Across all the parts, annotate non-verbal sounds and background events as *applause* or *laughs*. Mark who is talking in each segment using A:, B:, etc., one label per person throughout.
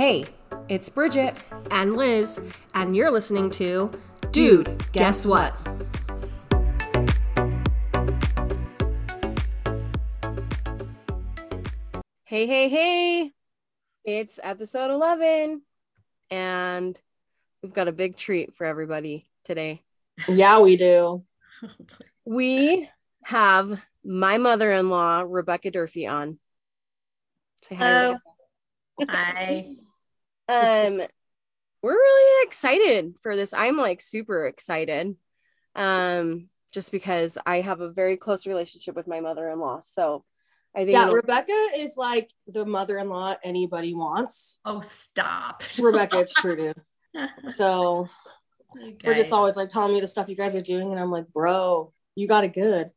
A: Hey, it's Bridget,
B: and Liz, and you're listening to
A: Dude, Guess What? Hey, hey, hey! It's episode 11, and we've got a big treat for everybody today.
B: Yeah, we do.
A: We have my mother in law, Rebecca Durfee, on.
C: Say hi. Hi. *laughs*
A: um, we're really excited for this. I'm like super excited. Um, just because I have a very close relationship with my mother-in-law. So I think
B: Yeah, Rebecca is like the mother-in-law anybody wants.
C: Oh, stop. *laughs*
B: Rebecca, it's true, dude. So okay. Bridget's always like telling me the stuff you guys are doing, and I'm like, bro, you got it good.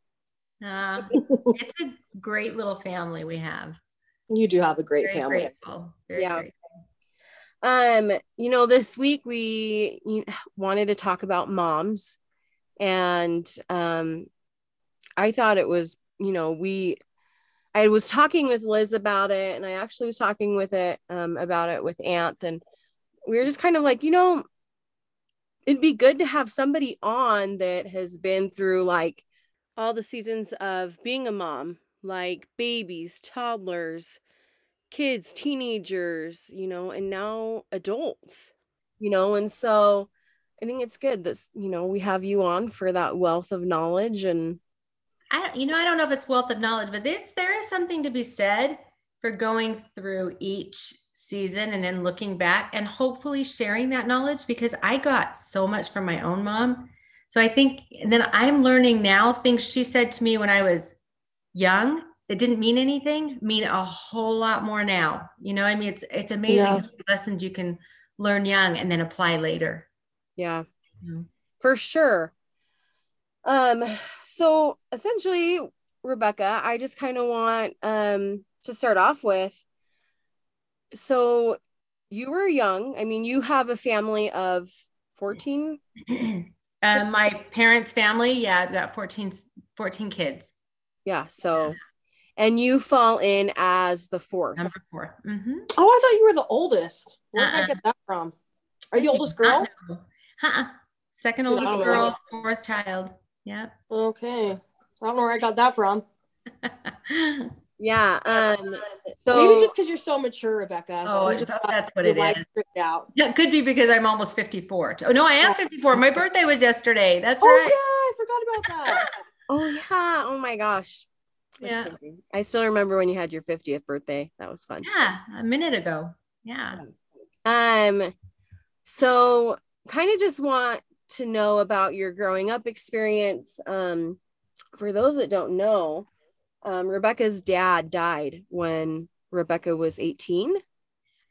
C: Uh, *laughs* it's a great little family we have.
B: You do have a great Very family.
C: Grateful. Very
A: yeah. Grateful. Um, you know, this week we wanted to talk about moms, and um, I thought it was, you know, we. I was talking with Liz about it, and I actually was talking with it um, about it with Anth, and we were just kind of like, you know, it'd be good to have somebody on that has been through like all the seasons of being a mom, like babies, toddlers, kids, teenagers, you know, and now adults, you know, and so I think it's good that, you know, we have you on for that wealth of knowledge and
C: I you know, I don't know if it's wealth of knowledge, but this there is something to be said for going through each season and then looking back and hopefully sharing that knowledge because I got so much from my own mom. So I think, and then I'm learning now things she said to me when I was young that didn't mean anything mean a whole lot more now. You know, I mean, it's it's amazing yeah. lessons you can learn young and then apply later.
A: Yeah, mm-hmm. for sure. Um, so essentially, Rebecca, I just kind of want um to start off with so you were young. I mean, you have a family of 14. *clears throat*
C: uh, my parents' family, yeah, I've got 14, 14 kids.
A: Yeah. So, yeah. And you fall in as the fourth.
C: Number 4 mm-hmm.
B: Oh, I thought you were the oldest. Where uh-uh. did I uh-uh. get that from? Are you the oldest girl?
C: Uh-uh. Second oldest girl, fourth child. Yeah.
B: Okay. I don't know where I got that from. *laughs*
A: Yeah. Um. So
B: maybe just because you're so mature, Rebecca.
C: Oh, that's what it is.
B: Out.
C: Yeah, it could be because I'm almost 54. Oh no, I am 54. My birthday was yesterday. That's
B: oh,
C: right.
B: yeah, I forgot about that. *laughs*
A: oh yeah. Oh my gosh.
C: Yeah.
A: Crazy. I still remember when you had your 50th birthday. That was fun.
C: Yeah, a minute ago. Yeah.
A: Um. So, kind of just want to know about your growing up experience. Um, for those that don't know, um, Rebecca's dad died when Rebecca was 18.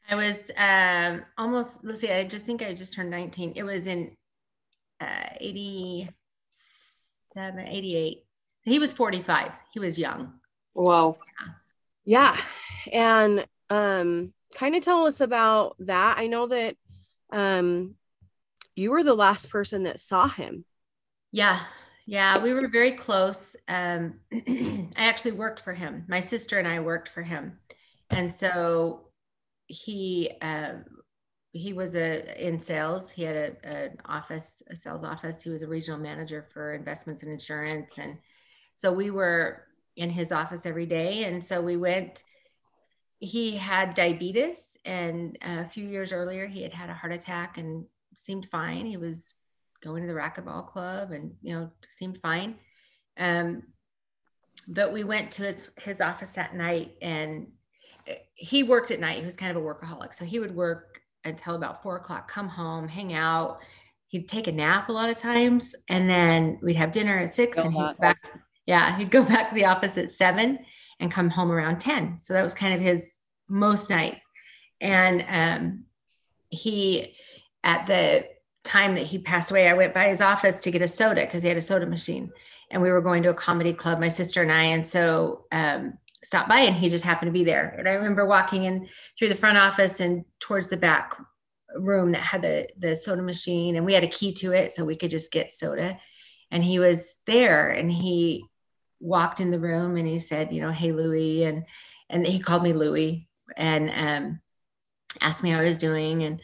C: I was um, almost, let's see, I just think I just turned 19. It was in uh, 87, 88. He was 45. He was young.
B: Wow.
A: Yeah. yeah. And um, kind of tell us about that. I know that um, you were the last person that saw him.
C: Yeah. Yeah, we were very close. Um, *clears throat* I actually worked for him. My sister and I worked for him, and so he um, he was a in sales. He had a, an office, a sales office. He was a regional manager for investments and insurance, and so we were in his office every day. And so we went. He had diabetes, and a few years earlier, he had had a heart attack and seemed fine. He was going to the racquetball club and you know seemed fine um, but we went to his his office that night and he worked at night he was kind of a workaholic so he would work until about four o'clock come home hang out he'd take a nap a lot of times and then we'd have dinner at six and he'd go back to, yeah he'd go *laughs* back to the office at seven and come home around 10 so that was kind of his most nights. And um, he at the time that he passed away, I went by his office to get a soda because he had a soda machine, and we were going to a comedy club, my sister and I, and so um, stopped by, and he just happened to be there. And I remember walking in through the front office and towards the back room that had the the soda machine, and we had a key to it, so we could just get soda. And he was there, and he walked in the room, and he said, you know, hey Louie, and and he called me Louie, and um, asked me how I was doing. And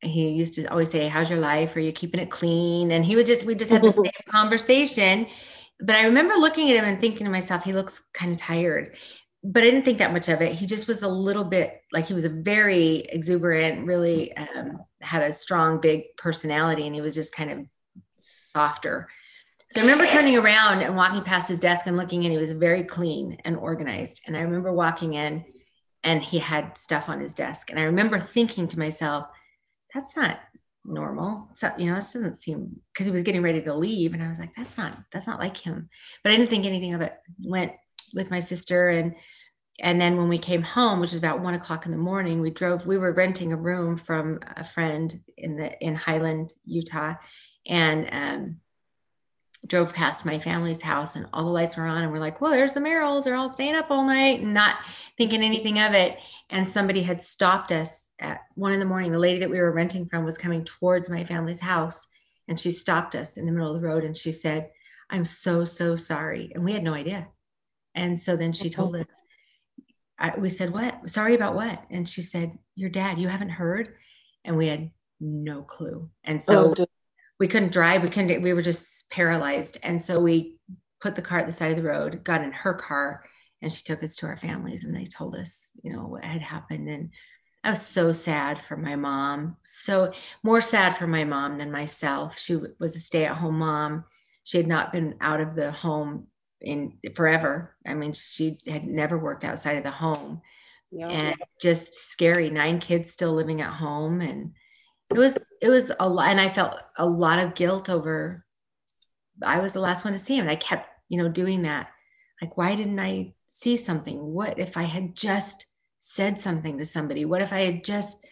C: he used to always say, How's your life? Are you keeping it clean? And he would just, we just had the *laughs* same conversation. But I remember looking at him and thinking to myself, he looks kind of tired. But I didn't think that much of it. He just was a little bit like he was a very exuberant, really um, had a strong, big personality, and he was just kind of softer. So I remember turning around and walking past his desk and looking, and he was very clean and organized. And I remember walking in, and he had stuff on his desk. And I remember thinking to myself, that's not normal. So, you know, this doesn't seem because he was getting ready to leave. And I was like, that's not, that's not like him. But I didn't think anything of it. Went with my sister and and then when we came home, which was about one o'clock in the morning, we drove, we were renting a room from a friend in the in Highland, Utah, and um drove past my family's house and all the lights were on and we're like well there's the merrills they're all staying up all night and not thinking anything of it. And somebody had stopped us at one in the morning. The lady that we were renting from was coming towards my family's house and she stopped us in the middle of the road and she said i'm so so sorry. And we had no idea. And so then she told us I, we said what? Sorry about what? And she said your dad you haven't heard? And we had no clue. And so oh, we couldn't drive. We couldn't, we were just paralyzed. And so we put the car at the side of the road, got in her car, and she took us to our families and they told us, you know, what had happened. And I was so sad for my mom. So more sad for my mom than myself. She was a stay-at-home mom. She had not been out of the home in forever. I mean, she had never worked outside of the home. Yeah. And just scary. Nine kids still living at home and it was it was a lot and i felt a lot of guilt over i was the last one to see him. And i kept you know doing that. Like why didn't i see something? What if i had just said something to somebody? What if i had just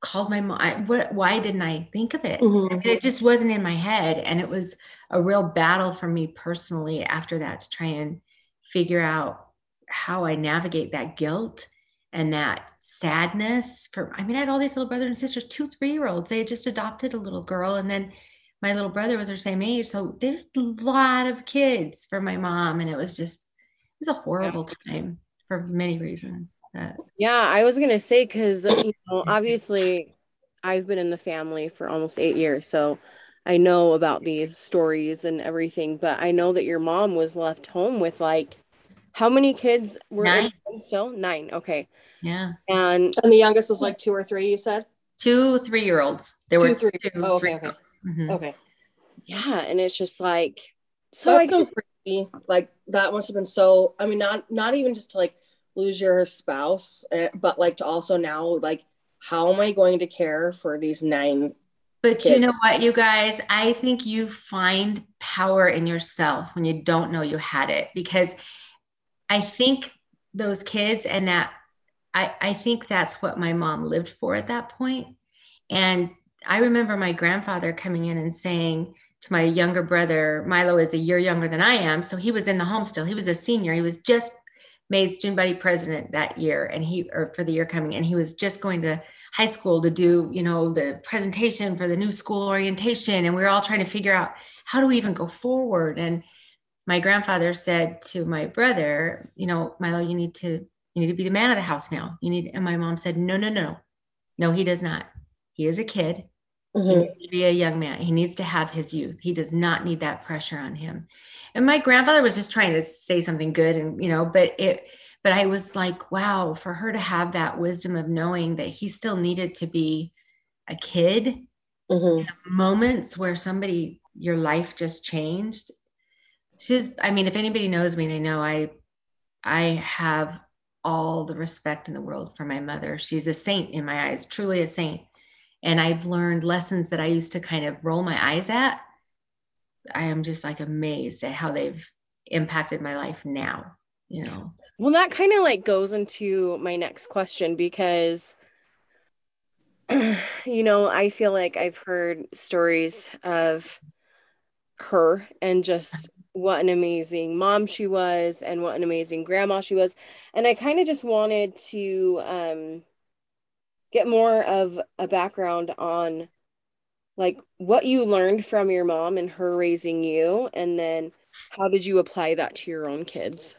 C: called my mom what why didn't i think of it? Mm-hmm. it just wasn't in my head. And it was a real battle for me personally after that to try and figure out how i navigate that guilt and that sadness for i mean i had all these little brothers and sisters two three year olds they had just adopted a little girl and then my little brother was their same age so there's a lot of kids for my mom and it was just it was a horrible yeah. time for many reasons but.
A: yeah i was gonna say because you *coughs* know obviously i've been in the family for almost eight years so i know about these stories and everything but i know that your mom was left home with like how many kids were Nine. still? Nine. Okay.
C: Yeah.
A: And
B: and the youngest was like two or three, you said?
C: Two three year olds. There two, were three. Two,
B: oh, okay, okay. Mm-hmm. Okay.
A: Yeah. And it's just like
B: so That's I so crazy. Like that must have been so I mean, not not even just to like lose your spouse, eh, but like to also now like how am I going to care for these nine
C: but kids. you know what, you guys? I think you find power in yourself when you don't know you had it because I think those kids and that I, I think that's what my mom lived for at that point. And I remember my grandfather coming in and saying to my younger brother, Milo is a year younger than I am. So he was in the home still. He was a senior. He was just made student body president that year and he or for the year coming and he was just going to high school to do you know the presentation for the new school orientation and we were all trying to figure out how do we even go forward and my grandfather said to my brother, you know, Milo, you need to you need to be the man of the house now. You need and my mom said, No, no, no. No, he does not. He is a kid. Mm-hmm. He needs to be a young man. He needs to have his youth. He does not need that pressure on him. And my grandfather was just trying to say something good and you know, but it but I was like, wow, for her to have that wisdom of knowing that he still needed to be a kid mm-hmm. moments where somebody your life just changed she's i mean if anybody knows me they know i i have all the respect in the world for my mother. She's a saint in my eyes truly a saint. And i've learned lessons that i used to kind of roll my eyes at. I am just like amazed at how they've impacted my life now you know?
A: Well that kind of like goes into my next question because *clears throat* you know i feel like i've heard stories of her and just what an amazing mom she was and what an amazing grandma she was. And i kind of just wanted to um, get more of a background on like what you learned from your mom and her raising you and then how did you apply that to your own kids?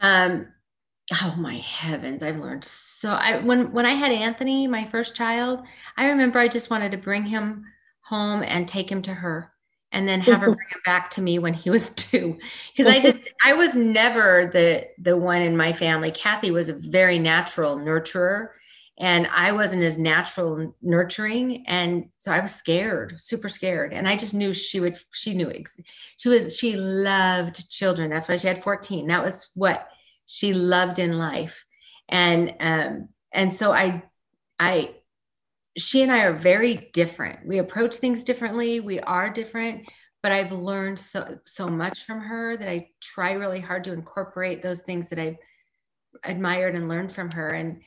C: Um oh my heavens i've learned so i when when i had anthony my first child i remember i just wanted to bring him home and take him to her and then have her *laughs* bring him back to me when he was *laughs* two. Because i just *laughs* i was never the the one in my family. Kathy was a very natural nurturer and i wasn't as natural nurturing and so i was scared super scared. And i just knew she would she knew she was she loved children. That's why she had 14 that was what she loved in life. And um and so i i she and i are very different we approach things differently we are different but i've learned so so much from her that i try really hard to incorporate those things that i've admired and learned from her and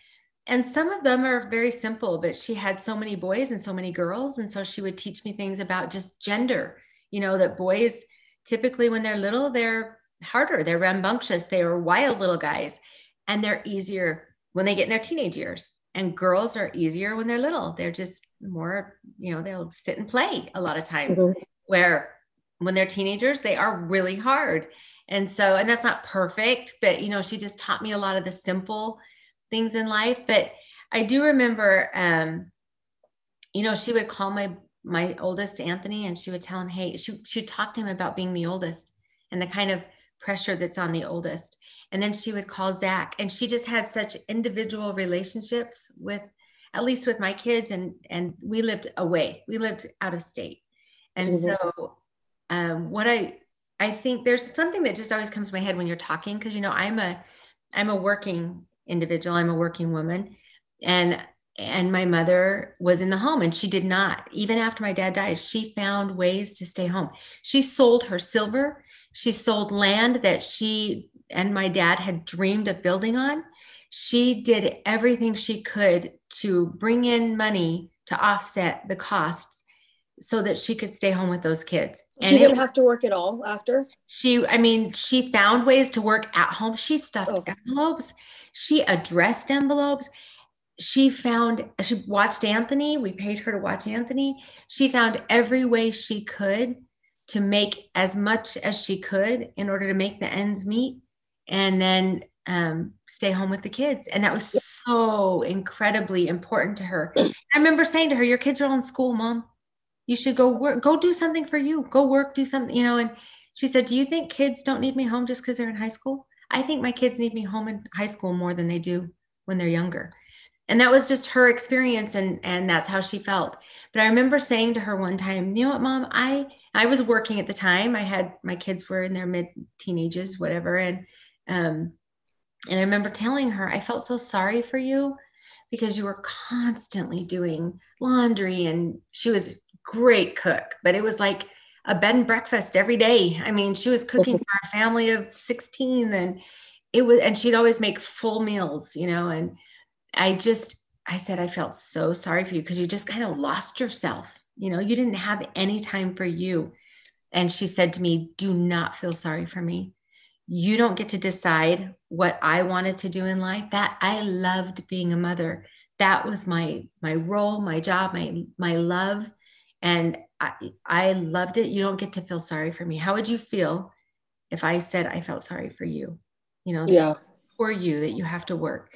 C: and some of them are very simple but she had so many boys and so many girls and so she would teach me things about just gender you know that boys typically when they're little they're harder. They're rambunctious. They are wild little guys, and they're easier when they get in their teenage years. And girls are easier when they're little. They're just more, you know, they'll sit and play a lot of times. Mm-hmm. Where when they're teenagers, they are really hard. And so, and that's not perfect, but you know, she just taught me a lot of the simple things in life. But I do remember, um, you know, she would call my my oldest Anthony, and she would tell him, "Hey," she she'd talk to him about being the oldest and the kind of pressure that's on the oldest. And then she would call Zach, and she just had such individual relationships with, at least with my kids, and and we lived away. We lived out of state, and mm-hmm. so um, what I I think there's something that just always comes to my head when you're talking because you know I'm a I'm a working individual. I'm a working woman, and and my mother was in the home and she did not even after my dad died she found ways to stay home she sold her silver she sold land that she and my dad had dreamed of building on. She did everything she could to bring in money to offset the costs so that she could stay home with those kids.
B: And she didn't it, have to work at all after?
C: She, I mean, she found ways to work at home. She stuffed oh. envelopes, she addressed envelopes. She found, she watched Anthony. We paid her to watch Anthony. She found every way she could to make as much as she could in order to make the ends meet and then um, stay home with the kids. And that was so incredibly important to her. *clears throat* I remember saying to her, Your kids are all in school, mom. You should go work, go do something for you. Go work, do something, you know. And she said, Do you think kids don't need me home just because they're in high school? I think my kids need me home in high school more than they do when they're younger. And that was just her experience and and that's how she felt. But I remember saying to her one time, you know what, mom, I I was working at the time. I had my kids were in their mid teenagers, whatever. And um, and I remember telling her, I felt so sorry for you because you were constantly doing laundry and she was a great cook, but it was like a bed and breakfast every day. I mean, she was cooking *laughs* for a family of 16 and it was and she'd always make full meals, you know, and I just I said I felt so sorry for you because you just kind of lost yourself you know, you didn't have any time for you. And she said to me, Do not feel sorry for me. You don't get to decide what I wanted to do in life. That I loved being a mother. That was my my role, my job, my my love. And I, I loved it. You don't get to feel sorry for me. How would you feel if I said I felt sorry for you? You know,
B: yeah.
C: for you that you have to work.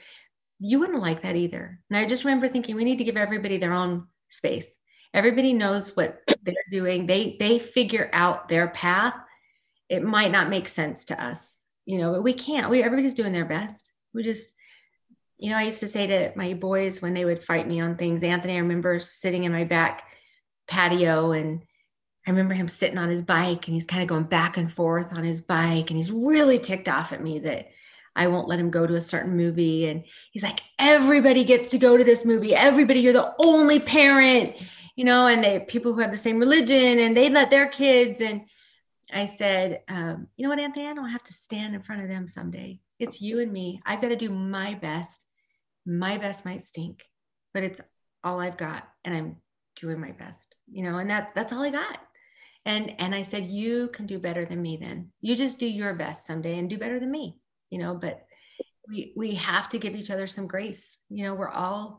C: You wouldn't like that either. And I just remember thinking we need to give everybody their own space everybody knows what they're doing they they figure out their path it might not make sense to us you know but we can't we everybody's doing their best we just you know i used to say to my boys when they would fight me on things anthony i remember sitting in my back patio and I remember him sitting on his bike and he's kind of going back and forth on his bike and he's really ticked off at me that I won't let him go to a certain movie. And he's like, everybody gets to go to this movie. Everybody, you're the only parent you know, and they people who have the same religion and they let their kids. And I said, um, you know what, Anthony, I don't have to stand in front of them someday. It's you and me. I've got to do my best. My best might stink, but it's all I've got, and I'm doing my best, you know, and that's that's all I got. And and I said, you can do better than me then. You just do your best someday and do better than me, you know, but we we have to give each other some grace. You know, we're all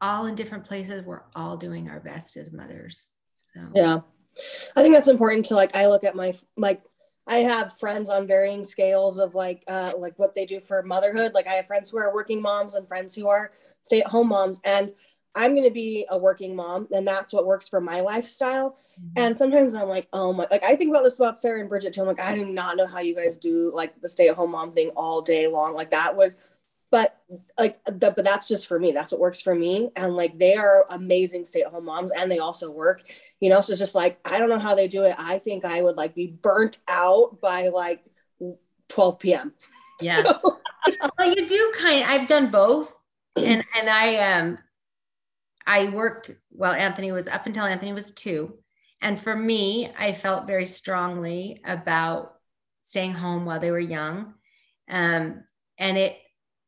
C: all in different places. We're all doing our best as mothers. So
B: yeah, I think that's important to like. I look at my like I have friends on varying scales of like uh like what they do for motherhood. Like I have friends who are working moms and friends who are stay-at-home moms and I'm going to be a working mom and that's what works for my lifestyle. Mm-hmm. And sometimes I'm like, oh my, like I think about this about Sarah and Bridget too. I'm like, I do not know how you guys do like the stay at home mom thing all day long. Like that would, but like, the, but that's just for me. That's what works for me. And like, they are amazing stay at home moms and they also work, you know? So it's just like, I don't know how they do it. I think I would like be burnt out by like 12 PM.
C: Yeah. *laughs* So. well, you do kind of, I've done both. *clears throat* And, and I, um, I worked while Anthony was up until Anthony was two. And for me, I felt very strongly about staying home while they were young. Um, and it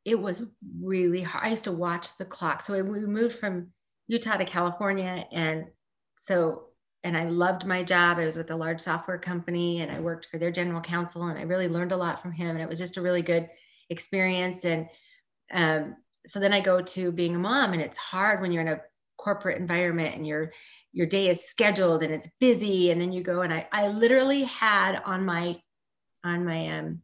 C: it was really hard. I used to watch the clock. So we moved from Utah to California. And so, and I loved my job. I was with a large software company and I worked for their general counsel and I really learned a lot from him. And it was just a really good experience. And um, so then I go to being a mom and it's hard when you're in a corporate environment and your your day is scheduled and it's busy and then you go and I, I literally had on my on my um,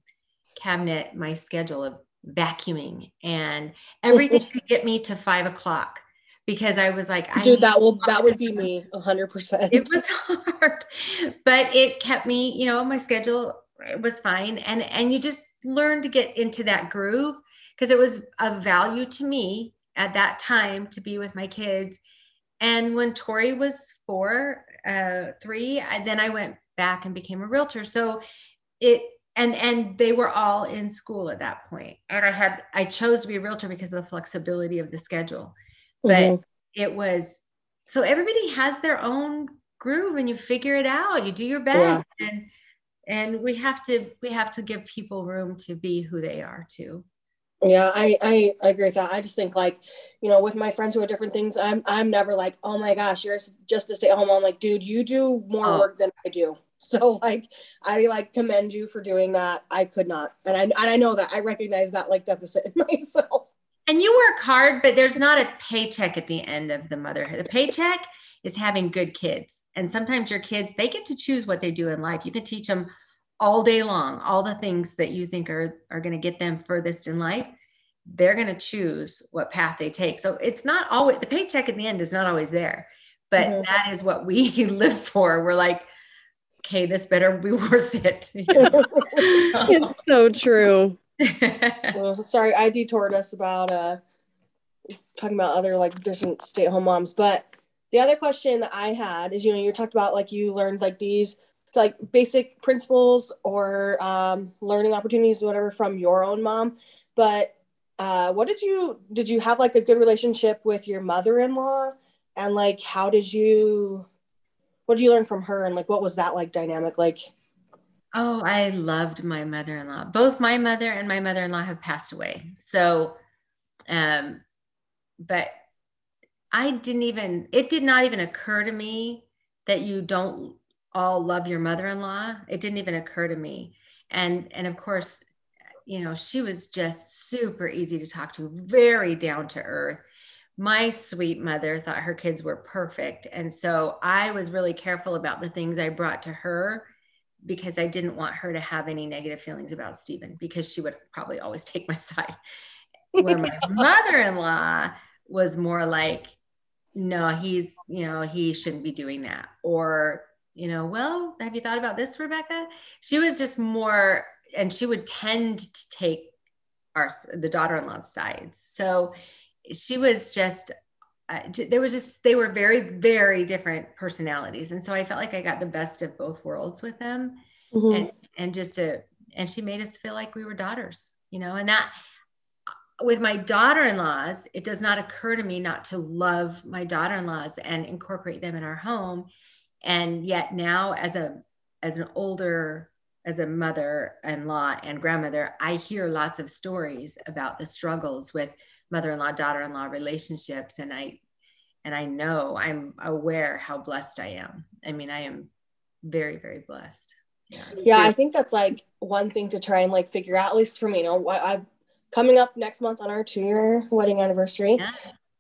C: cabinet my schedule of vacuuming and *laughs* everything to get me to five o'clock because I was like,
B: dude, that will that would be me hundred percent.
C: It was *laughs* hard, but it kept me, you know, my schedule was fine, and and you just learn to get into that groove because it was of value to me at that time to be with my kids. And when Tori was four, uh, three, I, then I went back and became a realtor. So it and and they were all in school at that point. And I had I chose to be a realtor because of the flexibility of the schedule. But mm-hmm. it was so everybody has their own groove and you figure it out. You do your best yeah. and and we have to we have to give people room to be who they are too.
B: Yeah, I, I, I agree with that. I just think like, you know, with my friends who are different things, I'm I'm never like, oh my gosh, you're just a stay at home. I'm like, dude, you do more oh. work than I do. *laughs* So like, I like commend you for doing that. I could not, and I and I know that I recognize that like deficit in *laughs* myself.
C: And you work hard, but there's not a paycheck at the end of the motherhood. The paycheck is having good kids, and sometimes your kids they get to choose what they do in life. You can teach them all day long, all the things that you think are, are going to get them furthest in life, they're going to choose what path they take. So it's not always the paycheck at the end is not always there, but mm-hmm. that is what we *laughs* live for. We're like, okay, this better be *laughs* worth it. You *laughs*
A: know? it's so true. *laughs*
B: well, sorry, I detoured us about uh talking about other like different stay-at-home moms, but the other question that I had is, you know, you talked about like you learned like these like basic principles or um, learning opportunities whatever from your own mom but uh, what did you did you have like a good relationship with your mother-in-law and like how did you what did you learn from her and like what was that like dynamic like?
C: Oh i loved my mother-in-law. Both my mother and my mother-in-law have passed away. So um but i didn't even it did not even occur to me that you don't all love your mother-in-law. It didn't even occur to me. And and of course you know she was just super easy to talk to very down to earth my sweet mother thought her kids were perfect and so i was really careful about the things i brought to her because i didn't want her to have any negative feelings about stephen because she would probably always *laughs* take my side where my *laughs* mother-in-law was more like no he's you know he shouldn't be doing that or you know, well, have you thought about this, Rebecca? She was just more, and she would tend to take our the daughter-in-law's sides. So she was just uh, there was just they were very very different personalities, and so I felt like I got the best of both worlds with them, mm-hmm. and and just a and she made us feel like we were daughters, you know, and that with my daughter-in-laws, it does not occur to me not to love my daughter-in-laws and incorporate them in our home. And yet now as a as an older as a mother-in-law and grandmother i hear lots of stories about the struggles with mother-in-law daughter-in-law relationships and i and i know i'm aware how blessed i am. I mean i am very very blessed.
B: Yeah. Yeah i think that's like one thing to try and like figure out at least for me you know i've coming up next month on our two year wedding anniversary yeah.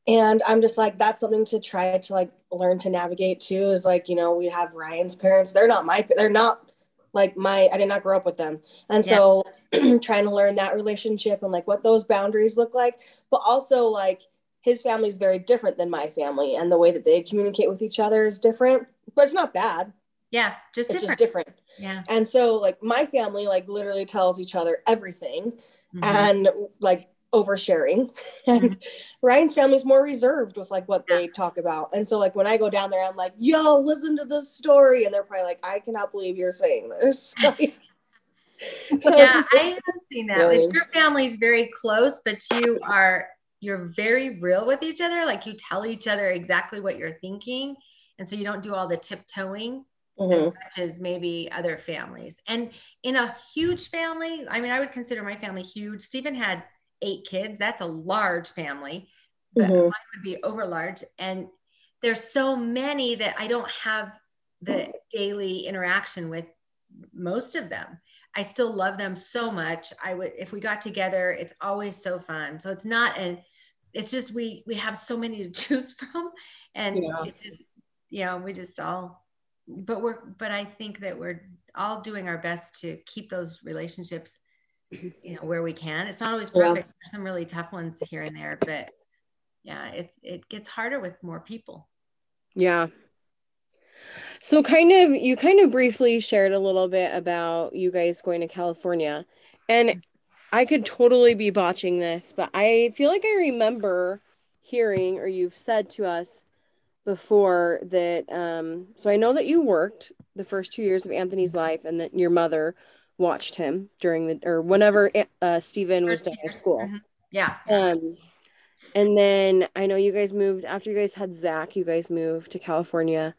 B: and i'm just like that's something to try to like learn to navigate too is like you know we have ryan's parents. They're not my they're not like my I did not grow up with them. And so *clears throat* trying to learn that relationship and like what those boundaries look like, but also like his family is very different than my family and the way that they communicate with each other is different, but it's not bad.
C: Yeah, just
B: it's
C: different.
B: just different.
C: Yeah.
B: And so like my family like literally tells each other everything
C: Mhm.
B: and like oversharing. *laughs* And Ryan's family's more reserved with like what they talk about. And so like when I go down there, I'm like, yo, listen to this story. And they're probably like, I cannot believe you're saying this. *laughs* *laughs* Like, so
C: yeah,
B: just
C: I have seen that.
B: really-
C: your family's very close, but you are you're very real with each other. Like you tell each other exactly what you're thinking, and so you don't do all the tiptoeing as
B: Mhm.
C: much as maybe other families. And in a huge family, I mean, I would consider my family huge. Stephen had eight kids. That's a large family, but
B: Mhm.
C: mine would be over large. And there's so many that I don't have the daily interaction with most of them. I still love them so much. I would, if we got together, it's always so fun. So it's not an, it's just we we have so many to *laughs* choose from, and
B: Yeah.
C: it's just you know we just all, but we're but I think that we're all doing our best to keep those relationships, you know, where we can. It's not always
B: Yeah.
C: perfect. There's some really tough ones here and there, but yeah, it's it gets harder with more people.
A: Yeah. So kind of you kind of briefly shared a little bit about you guys going to California. And I could totally be botching this, but I feel like I remember hearing or you've said to us before that um so I know that you worked the first 2 years of Anthony's life and that your mother watched him during the or whenever uh Stephen was
C: First
A: done
C: year.
A: with school.
C: Mhm. Yeah.
A: Um, and then I know you guys moved after you guys had Zach. You guys moved to California,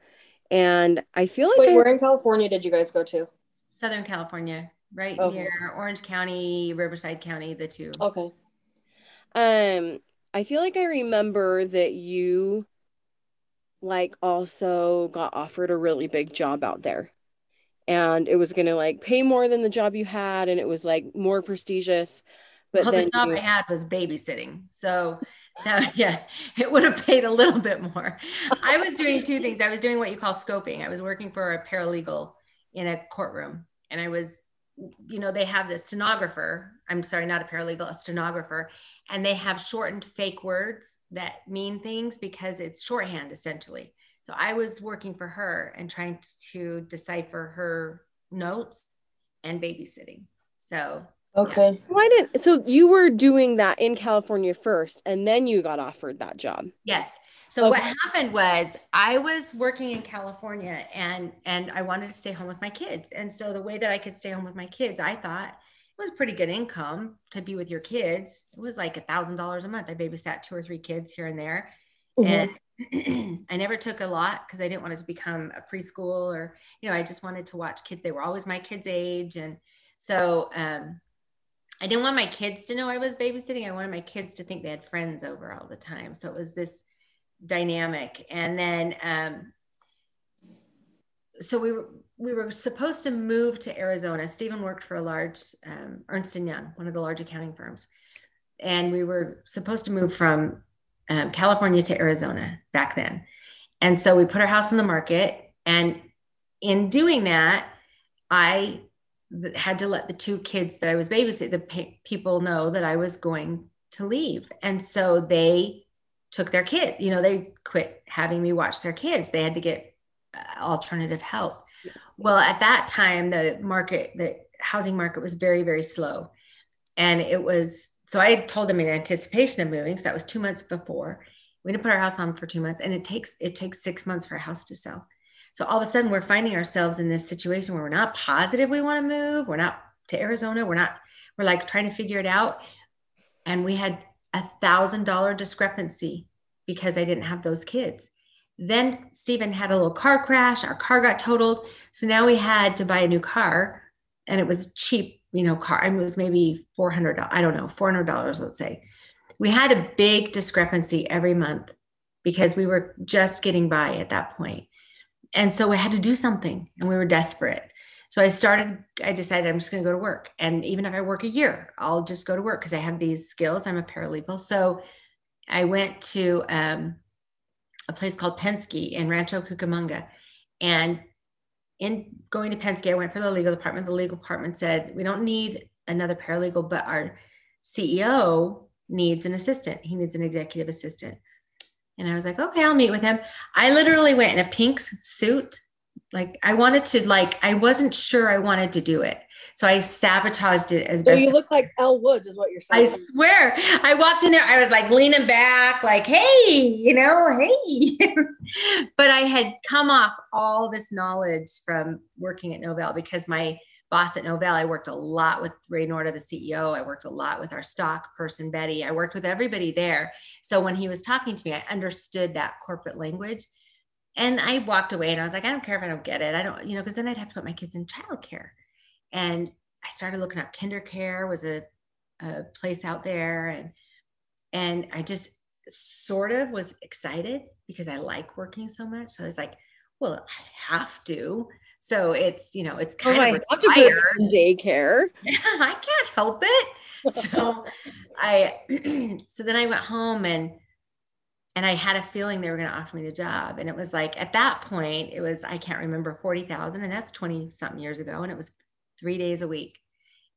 A: and I feel like
B: Wait,
A: I-
B: where in California did you guys go to?
C: Southern California, right
B: Okay.
C: near Orange County, Riverside County, the two.
B: Okay.
A: um I feel like I remember that you like also got offered a really big job out there, and it was gonna like pay more than the job you had, and it was like more prestigious. But
C: well,
A: then
C: the job
A: you-
C: I had was babysitting. So, that, *laughs* yeah, it would have paid a little bit more. I was doing two things. I was doing what you call scoping. I was working for a paralegal in a courtroom, and I was, you know, they have the stenographer. I'm sorry, not a paralegal, a stenographer, and they have shortened fake words that mean things because it's shorthand essentially. So I was working for her and trying to decipher her notes and babysitting. So
B: Okay.
A: why didn't so you were doing that in California first, and then you got offered that job.
C: Yes. So what happened was I was working in California and and I wanted to stay home with my kids. And so the way that I could stay home with my kids, I thought it was pretty good income to be with your kids. It was like a thousand dollars a month. I babysat two or three kids here and there.
B: Mhm.
C: And *clears throat* I never took a lot because I didn't want it to become a preschool or, you know, I just wanted to watch kids. They were always my kids' age. And so um I didn't want my kids to know I was babysitting. I wanted my kids to think they had friends over all the time. So it was this dynamic. And then, um, so we were we were supposed to move to Arizona. Stephen worked for a large um, Ernst Young, one of the large accounting firms, and we were supposed to move from um, California to Arizona back then. And so we put our house on the market, and in doing that, I had to let the two kids that I was babysitting, the pa- people know that I was going to leave. And so they took their kid, you know, they quit having me watch their kids. They had to get uh, alternative help. Well, at that time, the market, the housing market was very, very slow. And it was, so I told them in anticipation of moving. So that was two months before. We didn't put our house on for two months and it takes, it takes six months for a house to sell. So all of a sudden we're finding ourselves in this situation where we're not positive we want to move. We're not to Arizona. We're not, we're like trying to figure it out. And we had a thousand dollar discrepancy because I didn't have those kids. Then Stephen had a little car crash. Our car got totaled. So now we had to buy a new car and it was cheap, you know, car. I mean, it was maybe 400, I don't know, $400, let's say. We had a big discrepancy every month because we were just getting by at that point. And so we had to do something and we were desperate. So I started, I decided I'm just going to go to work. And even if I work a year, I'll just go to work because I have these skills. I'm a paralegal. So I went to um, a place called Penske in Rancho Cucamonga. And in going to Penske, I went for the legal department. The legal department said, we don't need another paralegal, but our CEO needs an assistant. He needs an executive assistant. And I was like, okay, I'll meet with him. I literally went in a pink suit. Like I wanted to like, I wasn't sure I wanted to do it. So I sabotaged it as
B: So
C: best.
B: you look like Elle Woods, is what you're saying.
C: I swear, I walked in there. I was like leaning back, like, "Hey, you know, *laughs* hey." but I had come off all this knowledge from working at Novell because my boss at Novell, I worked a lot with Ray Noorda, the CEO. I worked a lot with our stock person, Betty. I worked with everybody there. So when he was talking to me, I understood that corporate language. And I walked away and I was like, I don't care if I don't get it. I don't, you know, because then I'd have to put my kids in childcare. And I started looking up KinderCare was a, a place out there, and and I just sort of was excited because I like working so much. So I was like, well, I have to. So it's you know it's kind
A: Oh,
C: kind
A: I
C: of
A: have to put in daycare. *laughs*
C: I can't help it. So I *clears throat* so then I went home and and I had a feeling they were going to offer me the job. And it was like at that point, it was I can't remember forty thousand, and that's twenty something years ago, and it was three days a week.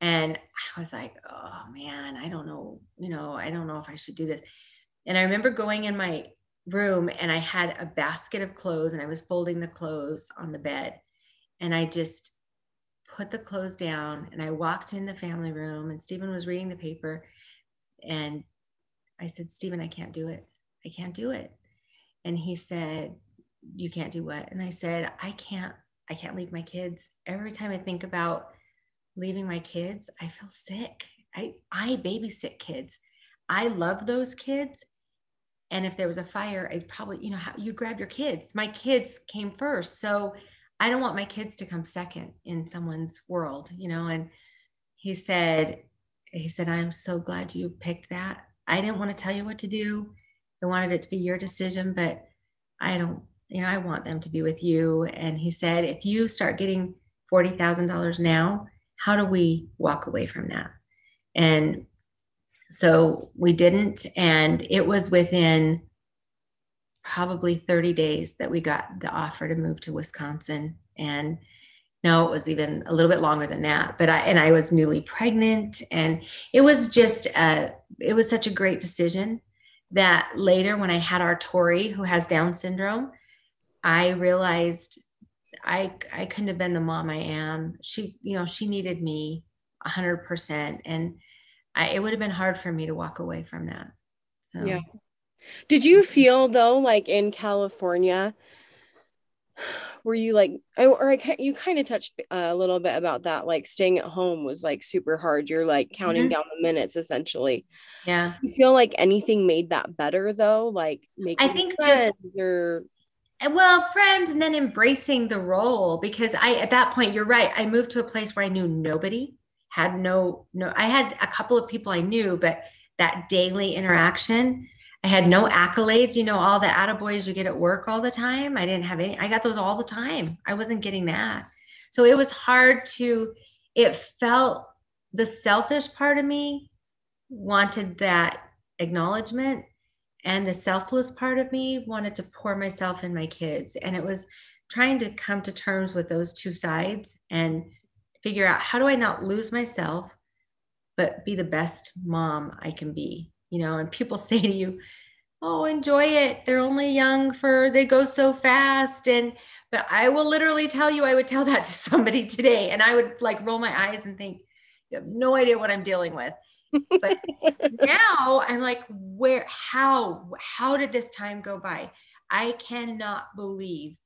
C: And I was like, oh man, I don't know, you know, I don't know if I should do this. And I remember going in my room and I had a basket of clothes and I was folding the clothes on the bed. And I just put the clothes down and I walked in the family room and Stephen was reading the paper. And I said, Stephen, I can't do it. I can't do it. And he said, You can't do what? And I said, I can't, I can't leave my kids. Every time I think about leaving my kids, I feel sick. I, I babysit kids. I love those kids. And if there was a fire, I'd probably, you know, how you grab your kids. My kids came first. So I don't want my kids to come second in someone's world, you know. And he said, he said, I'm so glad you picked that. I didn't want to tell you what to do. I wanted it to be your decision, but I don't, you know, I want them to be with you. And he said, if you start getting $40,000 now, how do we walk away from that? And so we didn't. And it was within probably 30 days that we got the offer to move to Wisconsin. And no, it was even a little bit longer than that. But I, and I was newly pregnant. And it was just, a, it was such a great decision that later when I had our Tori, who has Down syndrome, I realized I I couldn't have been the mom I am. She, you know, she needed me a hundred percent. And I, it would have been hard for me to walk away from that. So
A: Yeah. Did you feel though, like in California, were you like, or I, you kind of touched uh, a little bit about that, like staying at home was like super hard. You're like counting
C: Mhm.
A: down the minutes essentially.
C: yeah.
A: You feel like anything made that better though, like making I
C: think just-
A: or
C: well friends and then embracing the role because i at that point you're right i moved to a place where i knew nobody had no no i had a couple of people i knew but that daily interaction i had no accolades you know all the attaboys you get at work all the time. I didn't have any i got those all the time. I wasn't getting that. So it was hard to it felt the selfish part of me wanted that acknowledgement and the selfless part of me wanted to pour myself in my kids and it was trying to come to terms with those two sides and figure out how do i not lose myself but be the best mom i can be? You know and people *laughs* say to you oh enjoy it. They're only young for they go so fast. And but i will literally tell you i would tell that to somebody *laughs* today and i would like roll my eyes and think you have no idea what i'm dealing with but now I'm like, where, how, how did this time go by? I cannot believe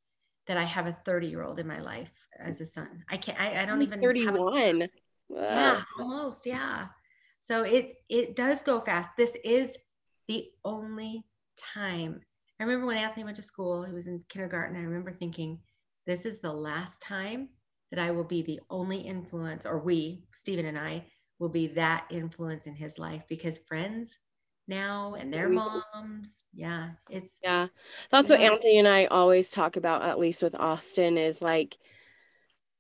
C: that I have a 30 year old in my life as a son. I can't, I, I don't even have a-
A: 31.
C: yeah, almost, yeah. So it it does go fast. This is the only time. I remember when Anthony went to school, he was in kindergarten. I remember thinking, this is the last time that I will be the only influence, or we, Stephen and I, will be that influence in his life because friends now and their moms, yeah, it's
A: Yeah. That's what. Anthony and I always talk about, at least with Austin, is like,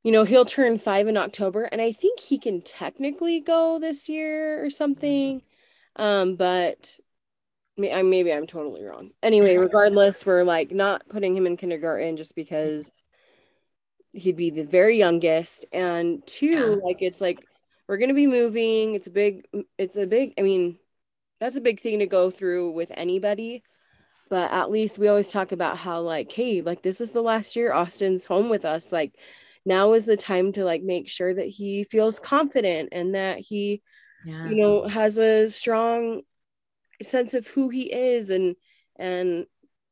A: you know, he'll turn five in October, and I think he can technically go this year or something. Um, but I- maybe I'm totally wrong. Anyway, regardless, we're like not putting him in kindergarten just because he'd be the very youngest and two
C: Yeah.
A: like it's like we're going to be moving. It's a big it's a big i mean that's a big thing to go through with anybody. But at least we always talk about how like hey like this is the last year austin's home with us. Like now is the time to like make sure that he feels confident and that he
C: Yeah.
A: you know has a strong sense of who he is and and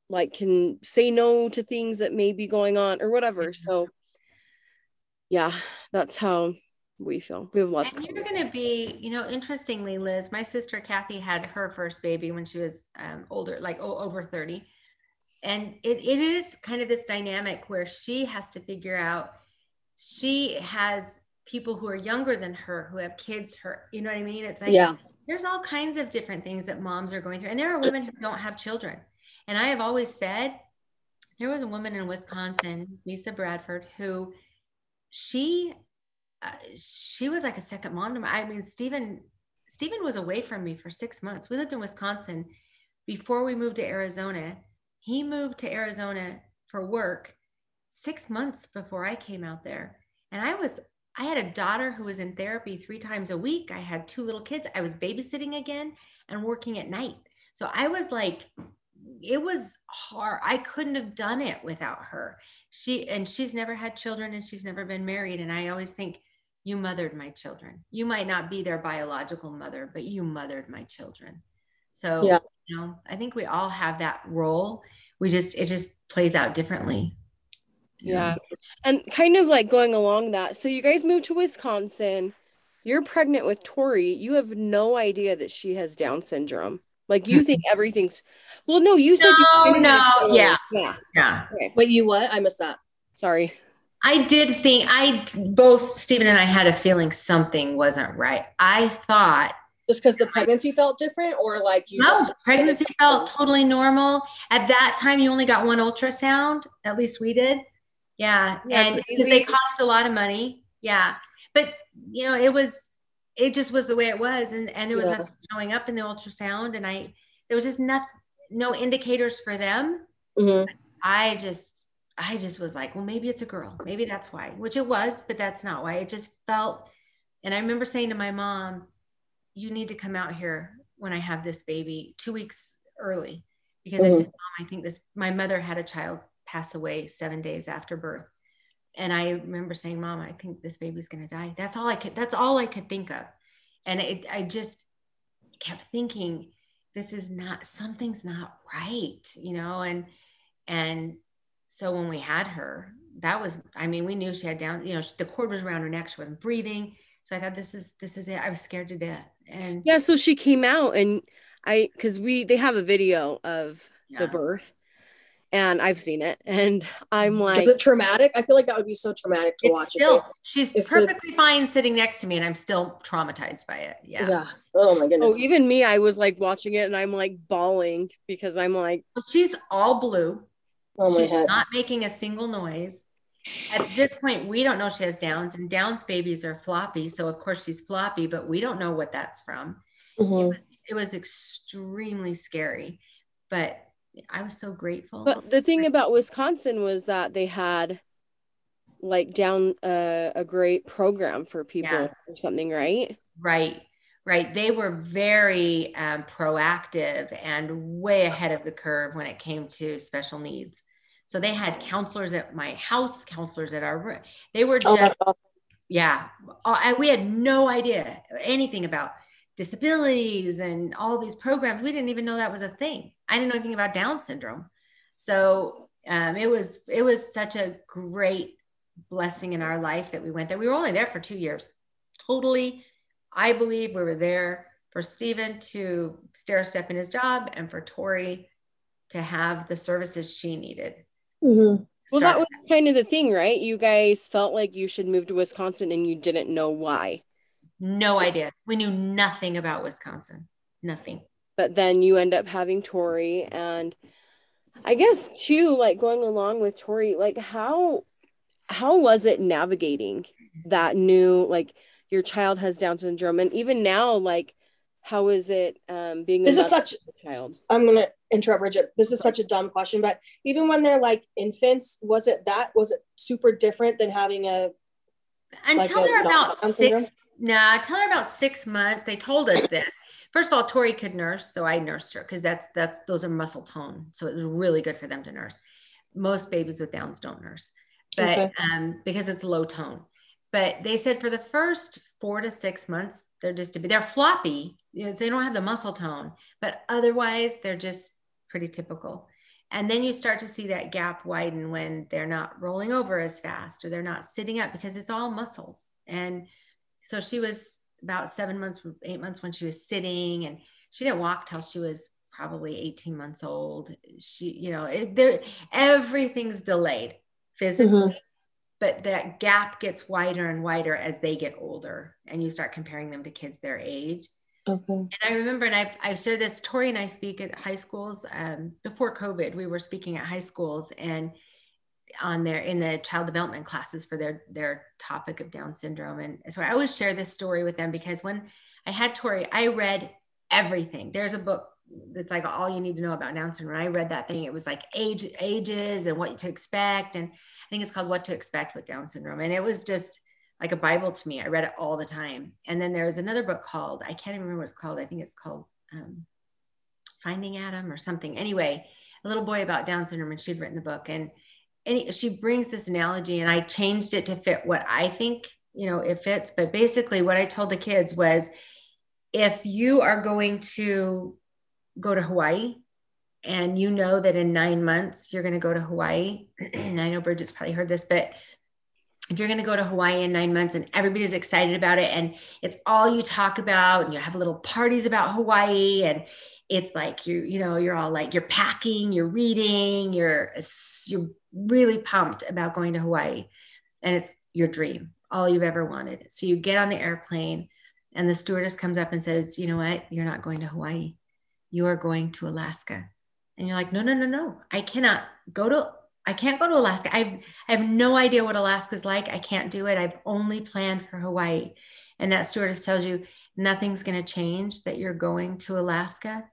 A: like can say no to things that may be going on or whatever. So yeah that's how we feel we have lots.
C: And you're going to be, you know, interestingly, Liz, my sister Kathy had her first baby when she was um, older, like oh, over 30. And it, it is kind of this dynamic where she has to figure out, she has people who are younger than her who have kids, her, you know what I mean? It's like,
B: Yeah.
C: there's all kinds of different things that moms are going through. And there are women who don't have children. And I have always said, there was a woman in Wisconsin, Lisa Bradford, who she uh, she was like a second mom to me. I mean, Stephen Stephen was away from me for six months. We lived in Wisconsin before we moved to Arizona. He moved to Arizona for work six months before I came out there. And I was, I had a daughter who was in therapy three times a week. I had two little kids. I was babysitting again and working at night. So I was like, it was hard. I couldn't have done it without her. She, and she's never had children and she's never been married. And I always think, you mothered my children. You might not be their biological mother, but you mothered my children. So,
B: Yeah.
C: you know, I think we all have that role. We just, it just plays out differently. you know?
A: yeah and kind of like going along that so you guys moved to wisconsin you're pregnant with tori you have no idea that she has down syndrome like you *laughs* think everything's well no you said
C: No,
A: kind of
C: no, yeah.
A: yeah
C: Yeah.
A: okay
B: Wait, you what? I missed that.
A: sorry
C: I did think I both Stephen and I had a feeling something wasn't right. I thought
B: Just because the pregnancy felt different, or like you
C: no,
B: just
C: pregnancy felt totally normal. At that time, you only got one ultrasound. At least we did. Yeah.
A: Yeah,
C: and because they cost a lot of money. Yeah. But you know, it was it just was the way it was. And and there was
B: Yeah.
C: nothing showing up in the ultrasound. And I there was just not no indicators for them.
B: Mhm.
C: I just I just was like, well, maybe it's a girl. Maybe that's why, which it was, but that's not why. It just felt and I remember saying to my mom, you need to come out here when I have this baby two weeks early. Because I
B: Mhm.
C: said, Mom, I think this my mother had a child pass away seven days after birth. And I remember saying, Mom, I think this baby's gonna die. That's all I could that's all I could think of. And it I just kept thinking, this is not something's not right, you know, and and so when we had her, that was, I mean, we knew she had down, you know, the cord was around her neck. She wasn't breathing. So I thought, this is, this is it. I was scared to death. And
A: yeah so she came out and i because we they have a video of the birth and i've seen it and i'm mm-hmm.
B: Is
A: like
B: it traumatic? I feel like that would be so traumatic to watch. if
C: still, she's
B: if it-
C: perfectly fine sitting next to me and I'm still traumatized by it. Yeah.
B: yeah. Oh my goodness.
A: oh even me i was like watching it and i'm like bawling because i'm like
C: But she's all blue.
B: Oh
C: She's
B: head.
C: not making a single noise. At this point, we don't know she has Downs, and Downs babies are floppy. So of course she's floppy, but we don't know what that's from.
B: Mhm.
C: It was extremely scary, but I was so grateful.
A: But the thing about Wisconsin was that they had like down uh, a great program for people
C: Yeah.
A: or something, right?
C: Right, right. They were very um, proactive and way ahead of the curve when it came to special needs. So they had counselors at my house, counselors at our room. They were
B: Oh,
C: just,
B: awesome.
C: yeah. Oh, I, we had no idea anything about disabilities and all these programs. We didn't even know that was a thing. I didn't know anything about Down syndrome. So um, it was it was such a great blessing in our life that we went there. We were only there for two years. Totally, I believe we were there for Stephen to stair step in his job and for Tori to have the services she needed.
B: Mhm.
A: Well, that was kind of the thing, right? You guys felt like you should move to Wisconsin and you didn't know why.
C: no idea. We knew nothing about Wisconsin. Nothing.
A: But then you end up having Tori and I guess too, like going along with Tori, like how how was it navigating that new like your child has Down syndrome and even now like how is it um, being
B: this is such child? I'm gonna interrupt Bridget. This is such a dumb question, but even when they're like infants, was it that was it super different than having a
C: until like they're about six? Nah, until they're about six months. They told us this. First of all, Tori could nurse, so I nursed her because that's that's those are muscle tone, so it was really good for them to nurse. Most babies with Downs don't nurse, but okay. um, because it's low tone. But they said for the first four to six months, they're just to be they're floppy, you know, they don't have the muscle tone, but otherwise they're just pretty typical. And then you start to see that gap widen when they're not rolling over as fast or they're not sitting up because it's all muscles. And so she was about seven months, eight months when she was sitting, and she didn't walk till she was probably 18 months old. She, you know, it, everything's delayed physically, mm-hmm. But that gap gets wider and wider as they get older, and you start comparing them to kids their age. Okay. And I remember, and I've, I've shared this, Tori and I speak at high schools. Um, before COVID, we were speaking at high schools and on their, in the child development classes for their, their topic of Down syndrome. And so I always share this story with them because when I had Tori, I read everything. There's a book that's like all you need to know about Down syndrome. And I read that thing. It was like age, ages and what to expect. And think it's called What to Expect with Down syndrome. And it was just, like a Bible to me. I read it all the time. And then there was another book called, I can't even remember what it's called. I think it's called um, Finding Adam or something. Anyway, a little boy about Down syndrome, and she'd written the book. And, and she brings this analogy, and I changed it to fit what I think, you know, it fits. But basically, what I told the kids was if you are going to go to Hawaii, and you know that in nine months you're going to go to Hawaii, *clears throat* and I know Bridget's probably heard this, but if you're going to go to Hawaii in nine months and everybody's excited about it and it's all you talk about and you have little parties about Hawaii and it's like you you know you're all like you're packing you're reading you're you're really pumped about going to Hawaii. And it's your dream all you've ever wanted. So you get on the airplane and the stewardess comes up and says you know what? You're not going to Hawaii. You are going to Alaska and you're like no no no no I cannot go to I can't go to Alaska. I've, I have no idea what Alaska's like. I can't do it. I've only planned for Hawaii. And that stewardess tells you nothing's going to change that you're going to Alaska.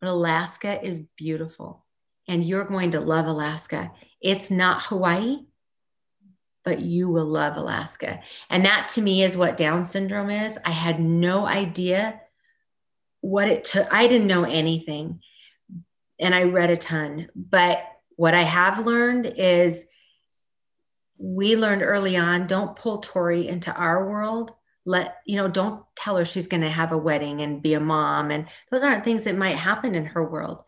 C: But Alaska is beautiful and you're going to love Alaska. It's not Hawaii, but you will love Alaska. And that to me is what Down syndrome is. I had no idea what it took. I didn't know anything. And I read a ton, but what I have learned is we learned early on don't pull Tori into our world. Let, you know, don't tell her she's going to have a wedding and be a mom. And those aren't things that might happen in her world.